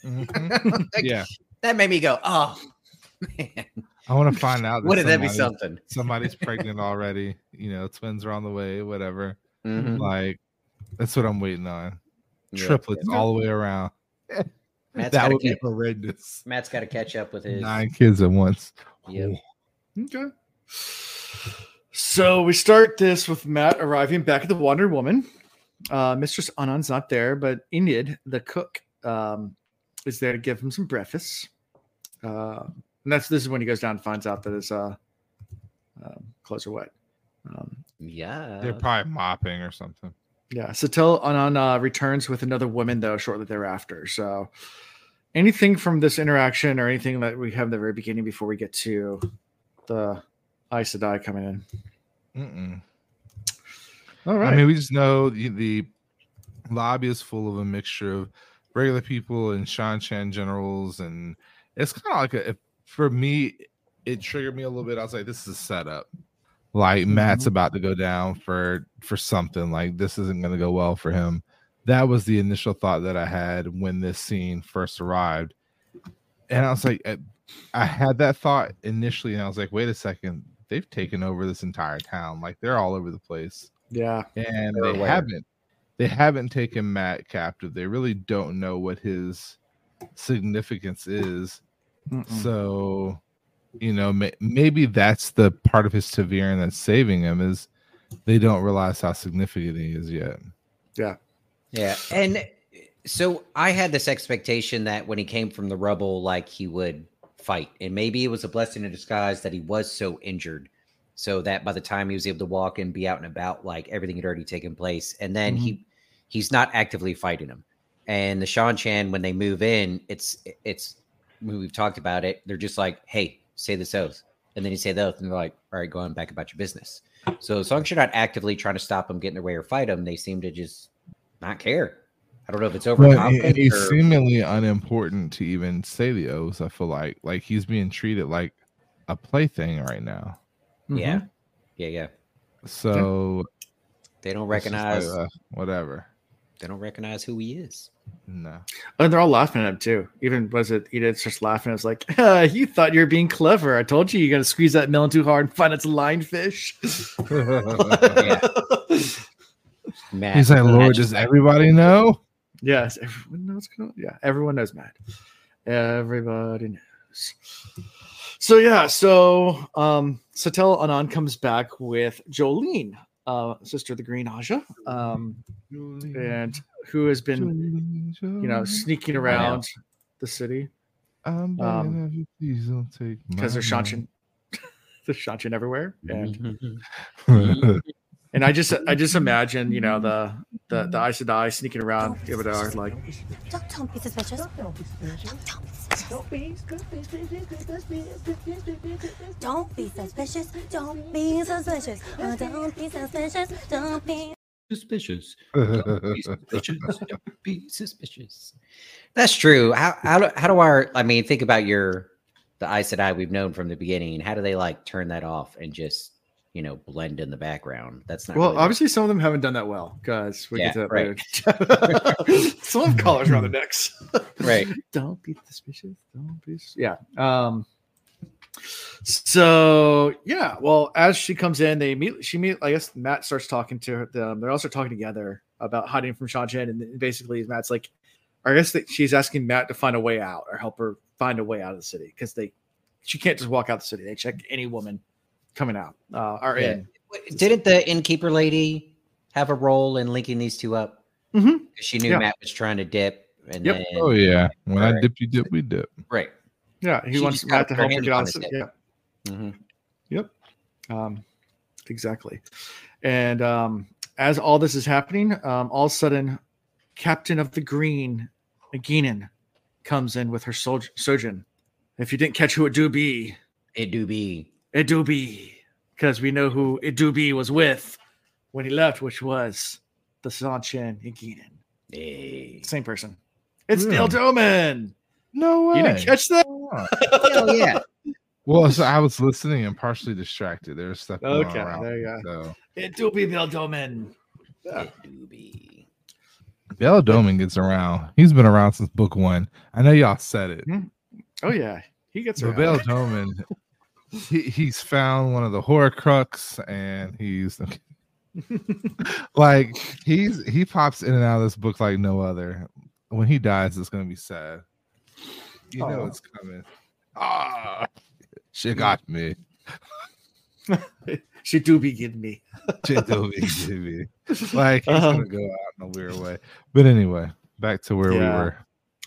mhm. Like, yeah, that made me go, "Oh man, I want to find out. wouldn't that be something?" Somebody's pregnant already. You know, twins are on the way. Whatever. Mhm. Like that's what I'm waiting on. Yeah. Triplets all the way around. Mat's that gotta would be horrendous. Mat's got to catch up with his. Nine kids at once. Yep. Okay. So we start this with Mat arriving back at the Wandering Woman. Uh, Mistress Anan's not there, but Enid, the cook, um, is there to give him some breakfast. Uh, and that's this is when he goes down and finds out that his uh, um, clothes are wet. Um, Yeah. They're probably mopping or something. yeah. Setalle Anan uh, returns with another woman though shortly thereafter. So anything from this interaction or anything that we have at the very beginning before we get to the Aes Sedai coming in? Mm-mm. All right. I mean, we just know the, the lobby is full of a mixture of regular people and Seanchan generals, and it's kind of like a. if- For me, it triggered me a little bit. I was like, "This is a setup. Like Mat's mm-hmm. about to go down for for something. Like this isn't going to go well for him." That was the initial thought that I had when this scene first arrived, and I was like, I- I had that thought initially, and I was like, "Wait a second, they've taken over this entire town. Like they're all over the place." yeah. and they aware. haven't they haven't taken Mat captive. They really don't know what his significance is. Mm-mm. So, you know, may, maybe that's the part of his ta'veren that's saving him is they don't realize how significant he is yet. yeah. Yeah. And so I had this expectation that when he came from the rubble, like he would fight. And maybe it was a blessing in disguise that he was so injured. So that by the time he was able to walk and be out and about, like everything had already taken place. And then he mm-hmm. he's not actively fighting him. And the Seanchan, when they move in, it's it's when we've talked about it, they're just like, hey, say this oath. And then you say the oath, and they're like, all right, go on back about your business. So as long as you're not actively trying to stop them, get in their way, or fight them, they seem to just not care. I don't know if it's over. overconfident. he- he's or- seemingly unimportant to even say the oaths. I feel like like he's being treated like a plaything right now. yeah, Mhm. yeah, yeah. So They don't it's just like, recognize. uh, whatever. They don't recognize who he is. No. And they're all laughing at him too. Even was it Edith just laughing. It's like, "Ah, you thought you were being clever. I told you you got to squeeze that melon too hard and find it's a lionfish. Mat, He's like, Lord, does just like, everybody know? yes, everyone knows. Yeah, everyone knows Mat. Everybody knows. So yeah, so um, Setalle Anan comes back with Joline, uh, sister of the Green Ajah, um, and who has been you know sneaking around the city I'm um, of you, please don't take because there's my Seanchan, there's Seanchan everywhere, and money. and I just I just imagine you know the the the Aes Sedai sneaking around Ebou Dar like Don't, don't be suspicious. Don't be suspicious. Don't be suspicious. Don't be suspicious. Oh, don't be suspicious. Don't be. suspicious. Don't be suspicious. Don't be suspicious. That's true. How how do how do our I mean think about your the Aes Sedai we've known from the beginning. How do they like turn that off and just you know blend in the background? That's not well really- obviously some of them haven't done that well because we get Yeah, to that later. some have collars around their necks. right. don't be suspicious. Don't be. Yeah. Um. So yeah, well, as she comes in, they meet. She meet. I guess Mat starts talking to them. They're also talking together about hiding from Seanchan, and basically Mat's like, I guess that she's asking Mat to find a way out or help her find a way out of the city because they, she can't just walk out the city. They check any woman coming out uh, or Yeah. in. Didn't the innkeeper lady have a role in linking these two up? Mhm. 'Cause She knew Yeah. Mat was trying to dip, and Yep. then oh yeah, when I Alright. dip, you dip, we dip. right. Yeah, he She wants just Mat to help him hands get out on of the his city. hip. Yeah. Mhm. Um, exactly. And um, as all this is happening, um, all of a sudden, Captain of the Green, Egeanin, comes in with her sol- sojourn. If you didn't catch who it do be, It do be. It do be, because we know who it do be was with when he left, which was the Seanchan Egeanin. Hey. Same person. It's Yeah. Bayle Domon. No way. You didn't catch that? Hell yeah. well, so I was listening and partially distracted. There's stuff going Okay, around. there you go. So It do be Bayle Domon. It do be. Bayle Domon gets around. He's been around since book one. I know y'all said it. Hmm. Oh yeah, he gets around. Bayle Domon, he, he's found one of the Horcrux, and he's like he's he pops in and out of this book like no other. When he dies, it's gonna be sad. You know Aw. it's coming. Ah, she got me. she do be getting me. She do be getting me. Like he's Uh-huh. gonna go out in a weird way. But anyway, back to where we were.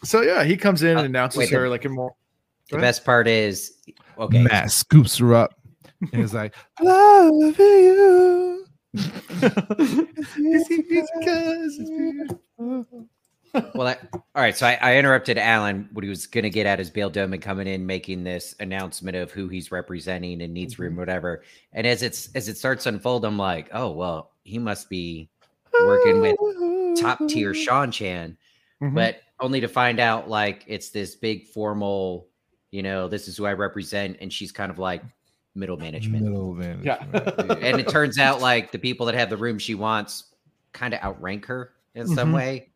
So yeah, he comes in Uh, and announces wait, her like in more. The best part is okay. Mat scoops her up and he's like, "Love you." It's because it's beautiful. Well, I, all right. So I, I interrupted Alan. What he was going to get at is Bayle Domon coming in, making this announcement of who he's representing and needs room, whatever. And as it's as it starts to unfold, I'm like, oh well, he must be working with top tier Seanchan, Mhm. but only to find out like it's this big formal, you know, this is who I represent, and she's kind of like middle management. Middle management. Yeah. and it turns out like the people that have the room she wants kind of outrank her in some Mhm. way.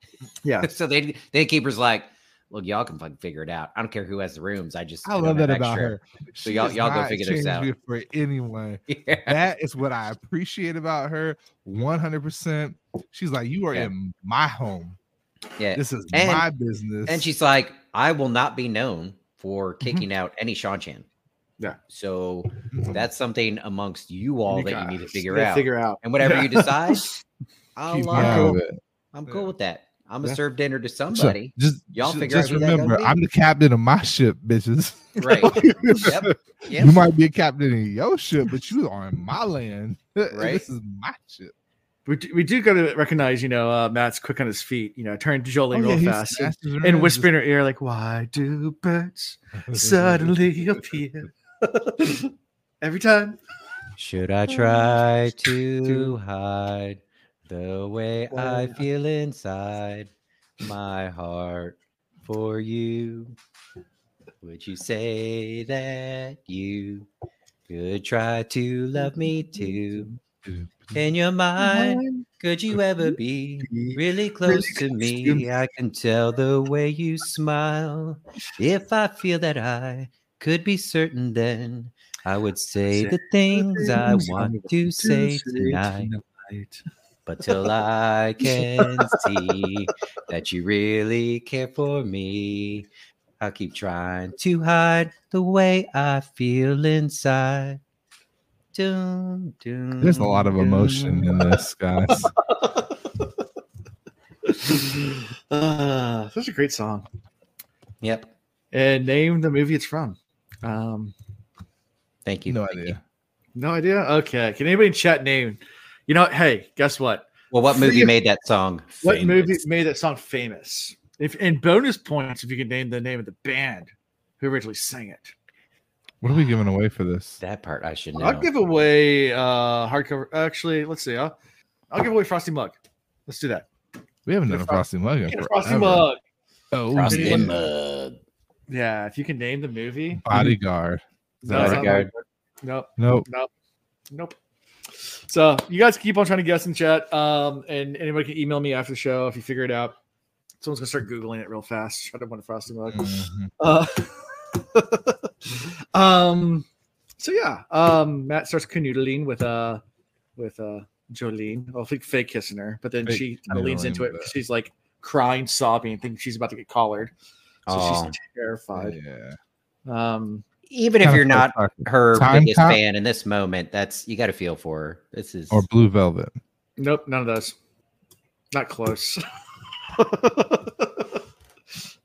yeah. so they the keeper's like, look, y'all can fucking figure it out. I don't care who has the rooms. I just I love have that about extra." her. So She y'all- y'all go figure this out. For anyone, Yeah. that is what I appreciate about her. One hundred percent. She's like, you are Yeah. in my home. yeah. This is And- my business. And she's like, I will not be known for Mm-hmm. kicking out any Seanchan. Yeah. So Mhm. that's something amongst you all that you need to figure out. Figure out. and whatever Yeah. you decide, I'll, Keep uh, me out of it. I'm cool Yeah. with that. I'm gonna Yeah. serve dinner to So, somebody. just Y'all just, figure out just who remember, be. I'm the captain of my ship, bitches. Right. Yep. Yep. You might be a captain in your ship, but you are in my land. Right. this is my ship. We do, we do got to recognize, you know, uh, Mat's quick on his feet. You know, turn to Joline Oh, real he fast and, snatches and just- whisper in her ear, like, "Why do birds suddenly appear every time?" Should I try to hide the way I feel inside my heart for you? Would you say that you could try to love me too? In your mind, could you ever be really close to me? I can tell the way you smile. If I feel that I could be certain, then I would say the things I want to say tonight. But till I can see that you really care for me, I'll keep trying to hide the way I feel inside. Dun, dun, There's a lot of emotion dun. in this, guys. uh, such a great song. Yep. And name the movie it's from. Um, Thank you. No Thank you. idea. no idea. Okay, can anybody in chat name? You know, hey, guess what? Well, what movie made that song? What movie made that song famous? If and bonus points if you can name the name of the band who originally sang it. What are we giving away for this? That part I should know. I'll give away uh hardcover. Actually, let's see. I'll, I'll give away Frosty Mug. Let's do that. We haven't done a frosty mug in Get Frosty forever. Mug. Oh, Frosty Anyone- Mug. Yeah, if you can name the movie. bodyguard. Is that No, right? Bodyguard. Bodyguard. Nope. Nope. Nope. Nope. So you guys keep on trying to guess in chat. Um, and anybody can email me after the show if you figure it out. Someone's gonna start googling it real fast. Try to win a frosty mug. Mhm. Uh, um. So yeah. Um. Mat starts canoodling with uh with uh Joline. Well, I think fake kissing her, but then Fake she kind of leans into it with she's like crying, sobbing, thinking she's about to get collared. So Oh. she's terrified. Yeah. Um. Even if you're not her Time biggest cop fan in this moment, that's you got to feel for her. This is or blue velvet. Nope. None of those. Not close.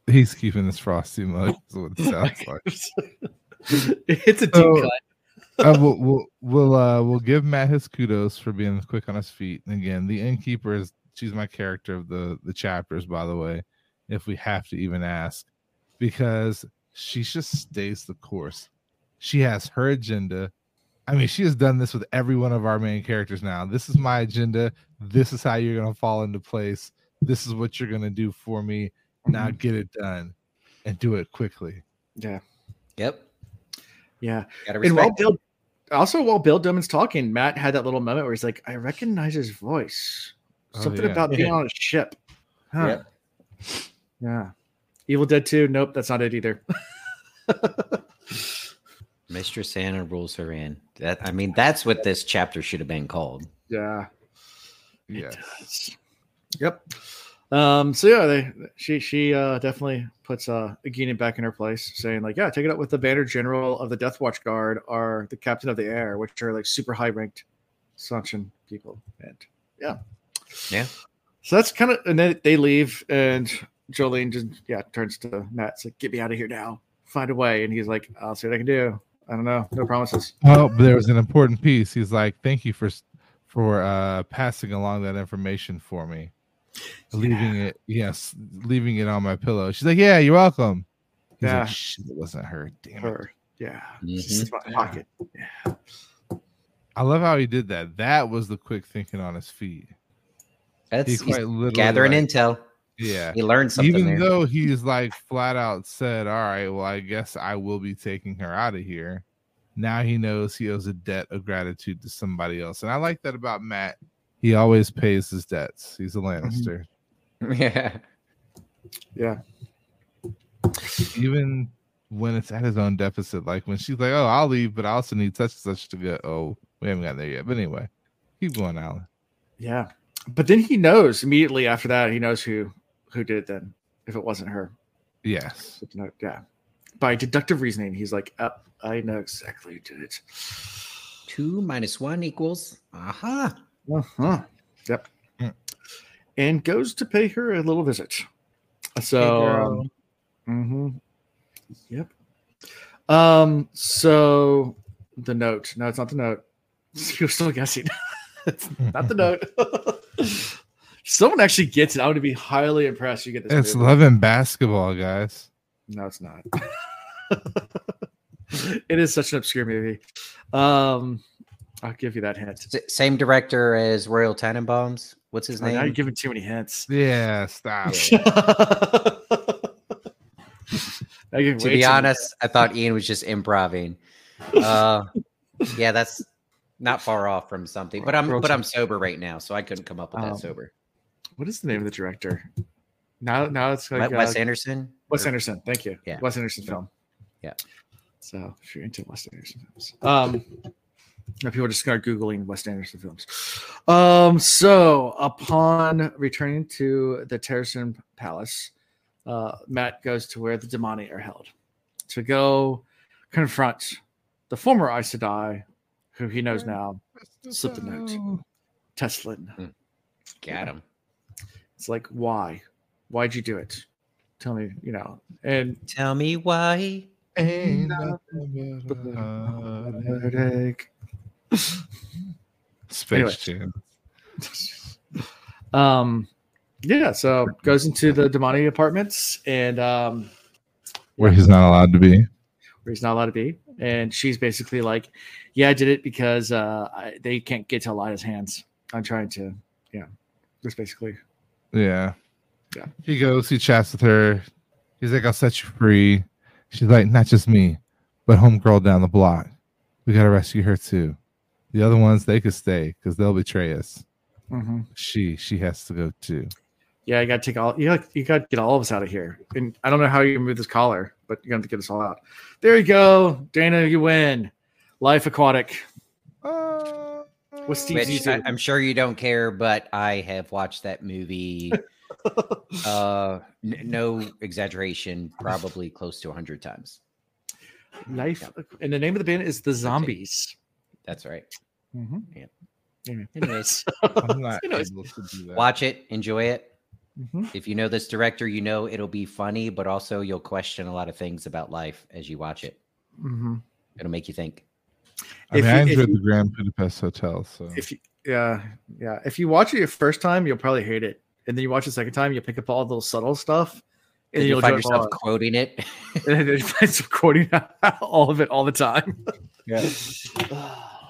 He's keeping this frosty mug. Is what it sounds like. it's a deep So- cut. uh, we'll we'll we'll uh we'll give Mat his kudos for being quick on his feet. And again, the innkeeper is she's my character of the the chapters, by the way, if we have to even ask, because she just stays the course. She has her agenda. I mean, she has done this with every one of our main characters now. This is my agenda. This is how you're gonna fall into place. This is what you're gonna do for me. Now get it done and do it quickly. Yeah. Yep. Yeah. And while. Bill, also while Bayle Domon's talking, Mat had that little moment where he's like, "I recognize his voice. Oh, Something yeah. about being on a ship." Huh. Yep. Yeah. Evil Dead 2. Nope, that's not it either. Mistress Anna rules her in. That I mean, that's what this chapter should have been called. yeah. Yes. does. Yep. Um, so yeah, they she she uh definitely puts uh Egeanin back in her place, saying like, yeah, take it up with the banner general of the Death Watch Guard are the captain of the air, which are like super high ranked Seanchan people. And yeah. Yeah. So that's kind of and then they leave and Joline just yeah turns to Mat, like, get me out of here now. Find a way. And he's like, I'll see what I can do. I don't know. No promises. Oh, but there was an important piece. He's like, "Thank you for for uh passing along that information for me." Leaving it. Yes, leaving it on my pillow. She's like, "Yeah, you're welcome." He's Yeah. like, Shit, it wasn't her. Damn it. Her. Yeah. It's just mm-hmm. in my pocket. Yeah. I love how he did that. That was the quick thinking on his feet. That's He quite literally gathering like- intel. Yeah. He learned something Even there. though he's like flat out said, "All right, well, I guess I will be taking her out of here." Now he knows he owes a debt of gratitude to somebody else, and I like that about Mat. He always pays his debts. He's a Lannister. yeah. Yeah. even when it's at his own deficit. Like when she's like, "Oh, I'll leave, but I also need such and such to go." Oh, we haven't gotten there yet. But anyway, keep going, Alan. Yeah. But then he knows immediately after that, he knows who who did it then, if it wasn't her. Yes, Yeah. By deductive reasoning, he's like, uh, I know exactly who did it. Two minus one equals. Aha. Uh-huh. Yep. Mm. And goes to pay her a little visit. So, um, mhm. yep. Um, so the note. No, it's not the note. You're still guessing. it's not the note. Someone actually gets it. I would be highly impressed. You get this. it's movie. love and basketball, guys. No, it's not. it is such an obscure movie. Um, I'll give you that hint. Same director as Royal Tenenbaums. What's his Oh, now you're giving too many hints. Yeah, stop. Now to be too many honest, I thought Ian was just improvising. Uh, yeah, that's not far off from something. But I'm Royal but I'm sober right now, so I couldn't come up with Um, that sober. What is the name of the director? Now, now it's like Wes- Wes uh, Anderson. Wes Or- Anderson. Thank you. Yeah. Wes Anderson film. Yeah. So if you're into Wes Anderson films, um, now people just start googling Wes Anderson films. Um, so upon returning to the Tarasin Palace, uh, Mat goes to where the damane are held to go confront the former Aes Sedai, who he knows now, Slip the note. Teslyn. Got him. It's like, why? Why'd you do it? Tell me, you know. And Tell me why. Ain't nothing but a heartache. headache. Space Anyway. Jam. Um, yeah. So goes into the damane apartments and um, Where he's not allowed to be. where he's not allowed to be, and she's basically like, "Yeah, I did it because uh, I, they can't get to Elaida's hands. I'm trying to, yeah." That's basically Yeah. Yeah. He goes, he chats with her. He's like, I'll set you free. She's like, not just me, but homegirl down the block. We gotta rescue her too. The other ones, they could stay because they'll betray us. Mhm. She, she has to go too. yeah. You got to take all you got. You got to get all of us out of here. And I don't know how you move this collar, but you're gonna have to get us all out. There you go, Dana. You win. Life Aquatic. With Steve Which Zissou. I, am sure you don't care, but I have watched that movie. uh, n- no exaggeration, probably close to hundred times. Life. And the name of the band is the Zombies. That's right. Mhm. Yeah. Anyway. Anyways, I'm not Anyways. able to do that. watch it, enjoy it. Mhm. If you know this director, you know it'll be funny, but also you'll question a lot of things about life as you watch it. Mhm. It'll make you think. I mean, If I you- if enjoyed you- the Grand Budapest Hotel. So if you yeah yeah if you watch it your first time you'll probably hate it and then you watch it the second time you'll pick up all the little subtle stuff and Did you you'll find yourself quoting it? and then you find some quoting all of it all the time Yeah.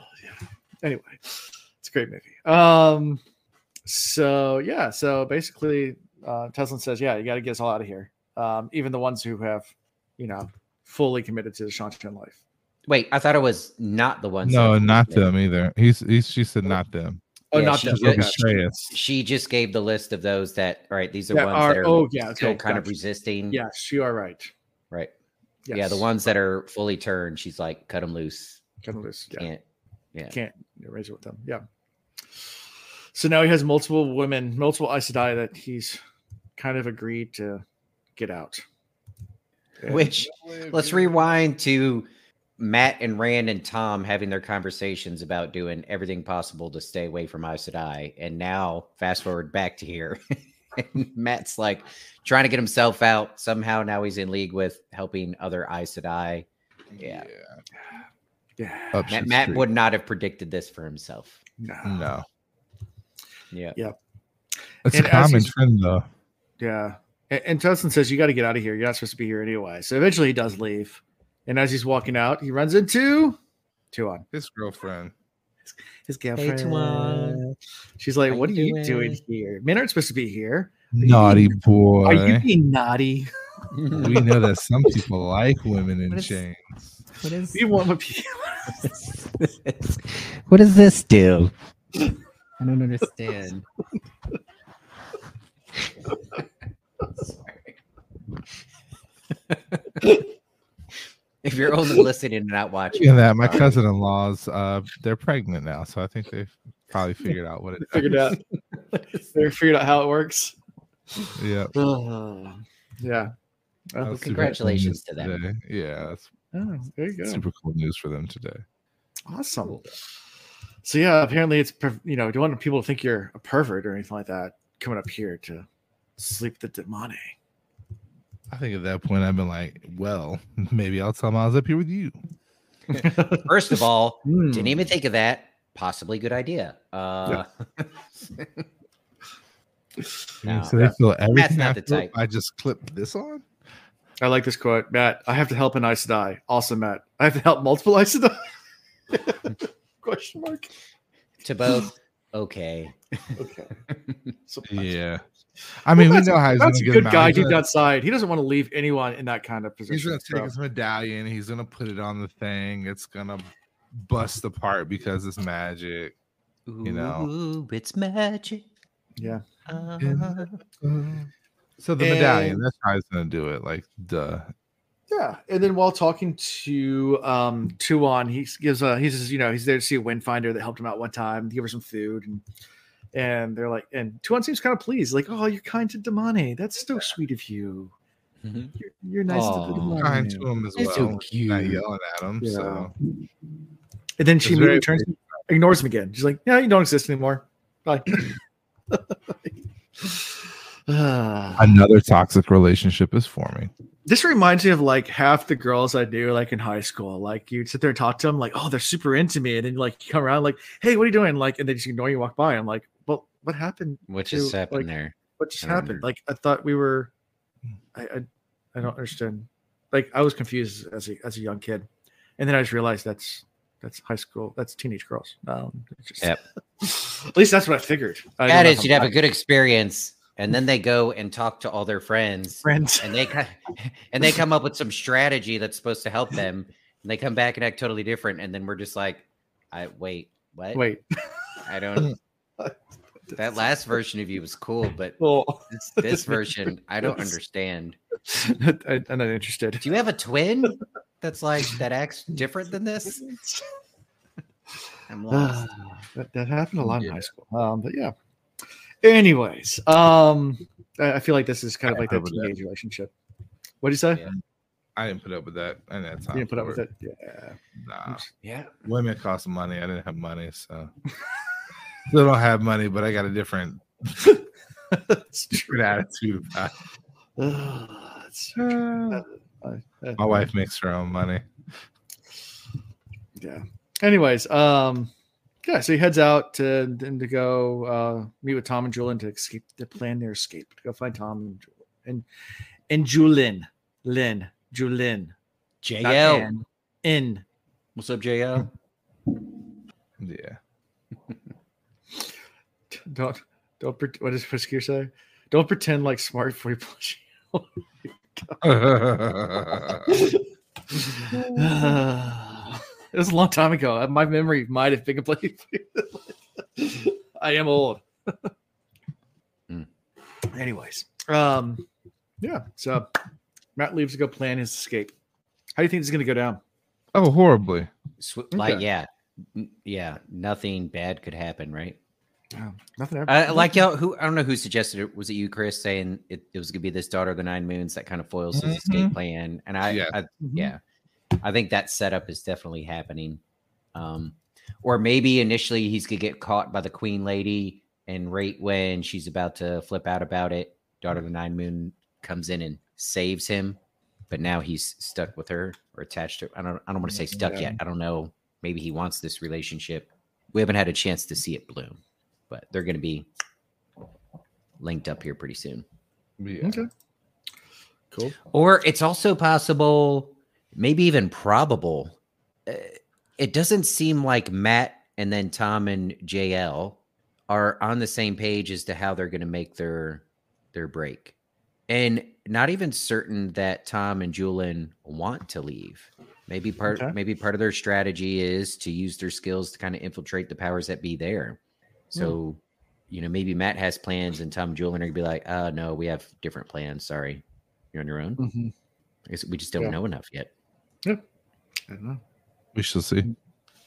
yeah. anyway it's a great movie um so yeah so basically uh Teslyn says yeah you got to get us all out of here um even the ones who have you know fully committed to the Seanchan life Wait, I thought it was not the ones. no, not them either. He's, he's she said not them. oh Yeah, not she them just- They'll okay. betray. She just gave the list of those that. All right, these are That ones are- that are oh, yeah, still okay, kind of resisting. yes you are right Right. yes. Yeah, the ones that are fully turned, she's like, cut them loose. Cut them loose. Yeah. Can't. Yeah. can't raise it with them. Yeah. So now he has multiple women, multiple Aes Sedai that he's kind of agreed to get out. And- Which let's rewind to Mat and Rand and Tom having their conversations about doing everything possible to stay away from Aes Sedai. And now fast forward back to here. and Mat's like trying to get himself out. Somehow now he's in league with helping other Aes Sedai. Yeah. yeah, Up Mat, Mat would not have predicted this for himself. no. No. Yeah. It's And a common trend though. Yeah. And, and Tustin says, You got to get out of here. You're not supposed to be here anyway. So eventually he does leave. And as he's walking out, he runs into Tuon, His girlfriend. his girlfriend. Tuon. She's like, How What are you you doing doing?" here? Men aren't supposed to be here. Naughty boy. Are you being naughty? we know that some people like women in chains. What is You want what people what does this do? I don't understand. if you're only listening and not watching, Yeah, that my cousin-in-laws, uh, they're pregnant now, so I think they've probably figured out what it figured out. they figured out how it works. Yeah. Uh, yeah. that was super congratulations to news them. today. Yeah, that's oh, there you go. super cool news for them today. Awesome. So yeah, apparently it's per- you know, don't want people to think you're a pervert or anything like that. Coming up here to sleep the damane. I think at that point I've been like, well, maybe I'll tell them I was up here with you. First of all, Hmm. didn't even think of that. Possibly good idea. Uh, No. so they feel everything not I the type. I just clip this on. I like this quote, Mat. I have to help an Aes Sedai. Also, Mat, I have to help multiple Aes Sedai. Question mark. to both. Okay. Okay. So, Yeah. I mean, we that's know how he's That's a gonna get good guy He's deep outside. He doesn't want to leave anyone in that kind of position. He's gonna take so- his medallion. He's gonna put it on the thing. It's gonna bust apart because it's magic. You know. It's magic. Yeah. Uh, So the medallion, And- that's how he's gonna do it. Like duh. Yeah, and then while talking to um Tuon, he gives a he says, you know, he's there to see a windfinder that helped him out one time, give her some food, and and they're like, and Tuon seems kind of pleased, like, oh, you're kind to Damane. That's so sweet of you. Mhm. You're, you're nice to the Aw. Damane. Kind to him as It's well. so Not cute. yelling at him. Yeah. So And then she It's immediately very- turns, ignores him again. She's like, yeah, you don't exist anymore. Bye. Another toxic relationship is forming. this reminds me of like half the girls I knew like in high school. Like you'd sit there and talk to them, like, oh, they're super into me. And then like you come around, like, hey, what are you doing? Like, and they just ignore you, walk by. I'm like, well, what happened? what to, just happened like, there? What just happened? know. Like, I thought we were, I, I, I don't understand. Like, I was confused as a as a young kid, and then I just realized that's that's high school, that's teenage girls. Um, just, Yep. At least that's what I figured. I don't That know is, if you'd have a good experience, and then they go and talk to all their friends, friends. and they and they come up with some strategy that's supposed to help them, and they come back and act totally different, and then we're just like, I wait, what? Wait, I don't. That last version of you was cool, but this, this version, I don't understand. I, I'm not interested. Do you have a twin that's like that acts different than this? I'm lost. That, that happened a lot in high school. Um, but yeah. Anyways, um, I, I feel like this is kind of like that remember that. relationship. What do you say? Yeah. I didn't put up with that and that You time. didn't put up with it. Yeah. Nah. Yeah. Women cost money. I didn't have money, so still don't have money, but I got a different, different attitude about it. That's so true. Uh, uh, My wife makes her own money. Yeah. Anyways, um, yeah. So he heads out to then to go uh, meet with Tom and Juilin to escape to plan their escape to go find Tom and Ju- and and Juilin, Lynn, Juilin, not JL. In. What's up, JL? Yeah. Don't don't pre- what does Whisker say? Don't pretend like smart before you push. it was a long time ago. My memory might have been completely. I am old. Mm. Anyways, um, yeah. So Mat leaves to go plan his escape. How do you think this is going to go down? oh, horribly. Sw- Like, yeah, yeah, nothing bad could happen, right? Oh, nothing. Ever, I like y'all. Who I don't know who suggested it. Was it you, Chris, saying it, it was gonna be this daughter of the nine moons that kind of foils his escape Mhm. plan? And I, Yeah. I Mhm. yeah, I think that setup is definitely happening. Um, or maybe initially he's gonna get caught by the queen lady, and right when she's about to flip out about it, daughter of the nine moon comes in and saves him. But now he's stuck with her or attached to. I don't. I don't want to say stuck Yeah. yet. I don't know. Maybe he wants this relationship. We haven't had a chance to see it bloom, but they're going to be linked up here pretty soon. Yeah. Okay. Cool. Or it's also possible, maybe even probable. uh, It doesn't seem like Mat and then Tom and JL are on the same page as to how they're going to make their their break, and not even certain that Tom and Juilin want to leave. Maybe part Okay. maybe part of their strategy is to use their skills to kind of infiltrate the powers that be there. So, you know, maybe Mat has plans, and Tom and Juilin are gonna be like, "Uh, no, we have different plans. Sorry, you're on your own." hmm I guess we just don't Yeah. know enough yet. I don't know. We shall see.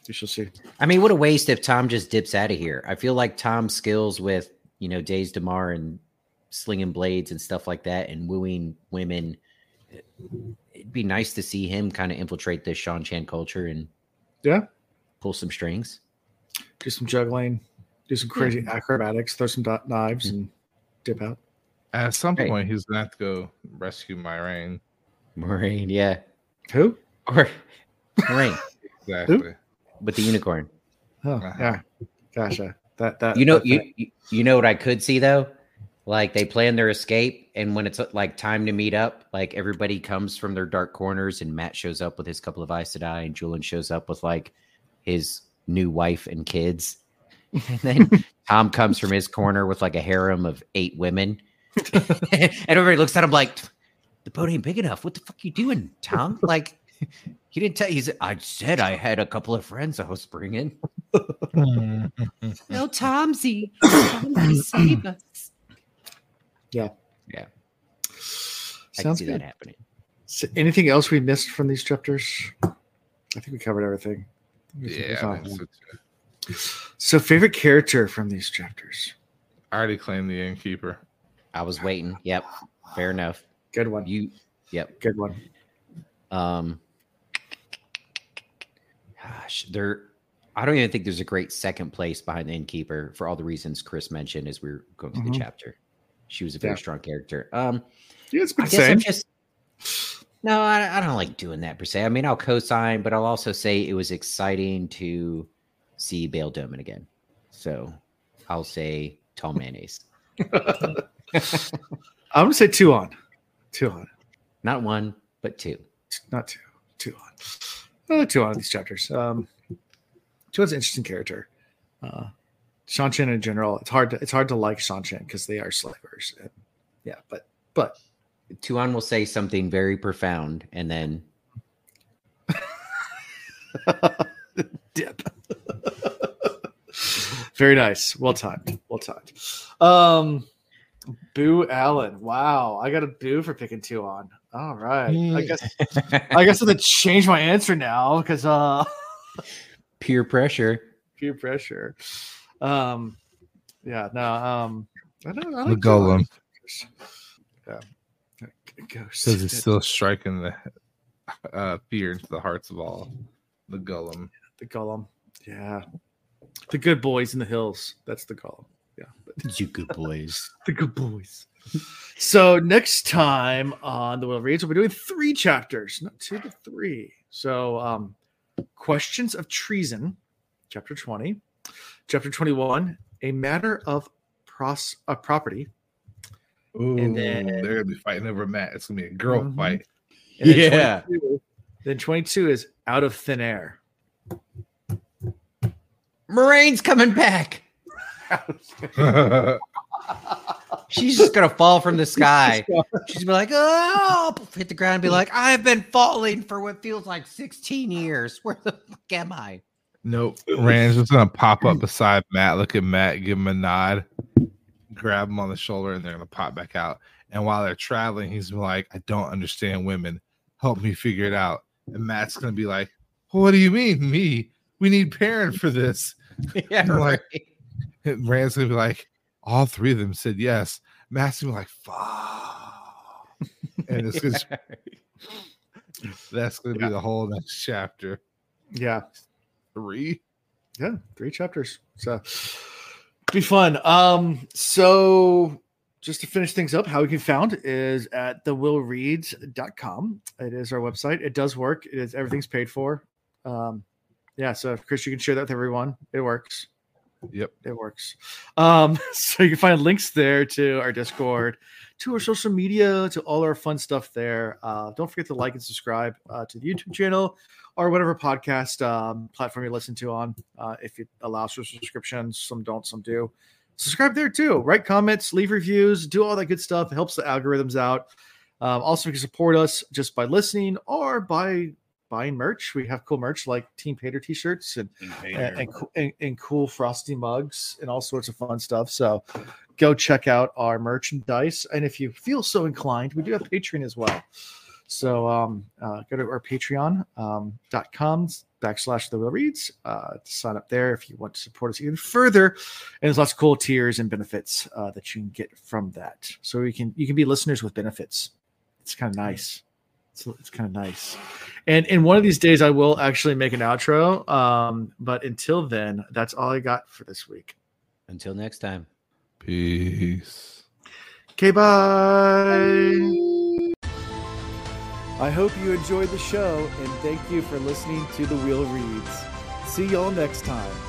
We shall see. I mean, what a waste if Tom just dips out of here. I feel like Tom's skills with, you know, Daes Dae'mar and slinging blades and stuff like that and wooing women, it'd be nice to see him kind of infiltrate this Seanchan culture and Yeah. pull some strings. Do some juggling. Do some crazy acrobatics. Throw some do- knives and dip out. At some Right. point, he's gonna have to go rescue Myrain. Moiraine, yeah. Who? Or Moiraine Exactly. With the unicorn. Oh, Uh-huh. yeah. Gotcha. That that You know, that you thing. you- you know what I could see though? Like they plan their escape, and when it's like time to meet up, like everybody comes from their dark corners, and Mat shows up with his couple of Aes Sedai, and Juilin shows up with like his new wife and kids. And then Tom comes from his corner with like a harem of eight women. and everybody looks at him like, the boat ain't big enough. What the fuck you doing, Tom? Like, he didn't tell. He's. I said I had a couple of friends I was bringing. No, Tomsy, Tomsy, save us. Yeah. yeah. I can Sounds see good. that happening. So anything else we missed from these chapters? I think we covered everything. We yeah. I found- think so. So, favorite character from these chapters? I already claimed the innkeeper. I was waiting. Yep, fair enough. Good one. You, yep. Good one. Um, gosh, there. I don't even think there's a great second place behind the innkeeper for all the reasons Chris mentioned as we were going through Mhm. the chapter. She was a very Yeah. strong character. Um, Yeah, it's I been guess same. I'm just. No, I, I don't like doing that per se. I mean, I'll co-sign, but I'll also say it was exciting to see Bayle Domon again. So I'll say tall mayonnaise. I'm gonna say Tuon, two on, Not one, but two. not two, Tuon, uh, Tuon these chapters. Um, Tuon's an interesting character. Uh, Seanchan in general, it's hard to it's hard to like Seanchan because they are slavers. And, yeah, but but Tuon will say something very profound, and then dip. Very nice. Well timed. Well timed. Um, Boo Allen. Wow, I got a boo for picking Tuon. All right. I guess I guess I have to change my answer now because uh peer pressure. peer pressure. Um, yeah. No. Um, I don't. I The like two on. gholam. Yeah. Ghost. Because it's still striking the uh, fear into the hearts of all. The gholam. the gholam. Yeah. The good boys in the hills. That's the gholam. Yeah. But You good boys. the good boys. So next time on the Wheel Reads, we'll be doing three chapters, not two, but three. So um questions of treason, chapter 20. Chapter 21, a matter of pros uh, property. Ooh, And then- they're gonna be fighting over Mat. It's gonna be a girl Mhm. fight. And then Yeah. 22 then 22 is out of thin air. Moiraine's coming back. She's just gonna fall from the sky. She's gonna be like, oh, hit the ground and be like, I've been falling for what feels like 16 years. Where the fuck am I? nope. Rand's just gonna pop up beside Mat. Look at Mat, give him a nod, grab him on the shoulder, and they're gonna pop back out. And while they're traveling, he's like, "I don't understand women. Help me figure it out." And Mat's gonna be like, "What do you mean, me? We need Perrin for this." yeah, Like- right. And Rand's gonna be like, "All three of them said yes." Mat's gonna be like, "Fuck," and it's gonna, that's gonna Yeah. be the whole next chapter Yeah. three. Yeah, three chapters. So be fun. Um, so just to finish things up, how we can found is at thewheelreads.com. It is our website. It does work. It is everything's paid for. Um, yeah, so Chris, you can share that with everyone. It works. Yep. It works. Um, so you can find links there to our Discord, to our social media, to all our fun stuff there. Uh, don't forget to like and subscribe uh, to the YouTube channel or whatever podcast um, platform you listen to on. Uh, if it allows for subscriptions, some don't, some do. Subscribe there too. Write comments, leave reviews, do all that good stuff. It helps the algorithms out. Um, also, you can support us just by listening or by buying merch. We have cool merch like Team Pater t-shirts and and, and, and, and cool frosty mugs and all sorts of fun stuff. So go check out our merchandise. And if you feel so inclined, we do have Patreon as well. So um, uh, go to our patreon um, dot com backslash the wheel reads uh, to sign up there if you want to support us even further. And there's lots of cool tiers and benefits uh, that you can get from that. So you can you can be listeners with benefits. It's kind of nice. It's, it's kind of nice. And in one of these days, I will actually make an outro. Um, but until then, that's all I got for this week. Until next time. Peace. Okay, bye. I hope you enjoyed the show and thank you for listening to The Wheel Reads. See y'all next time.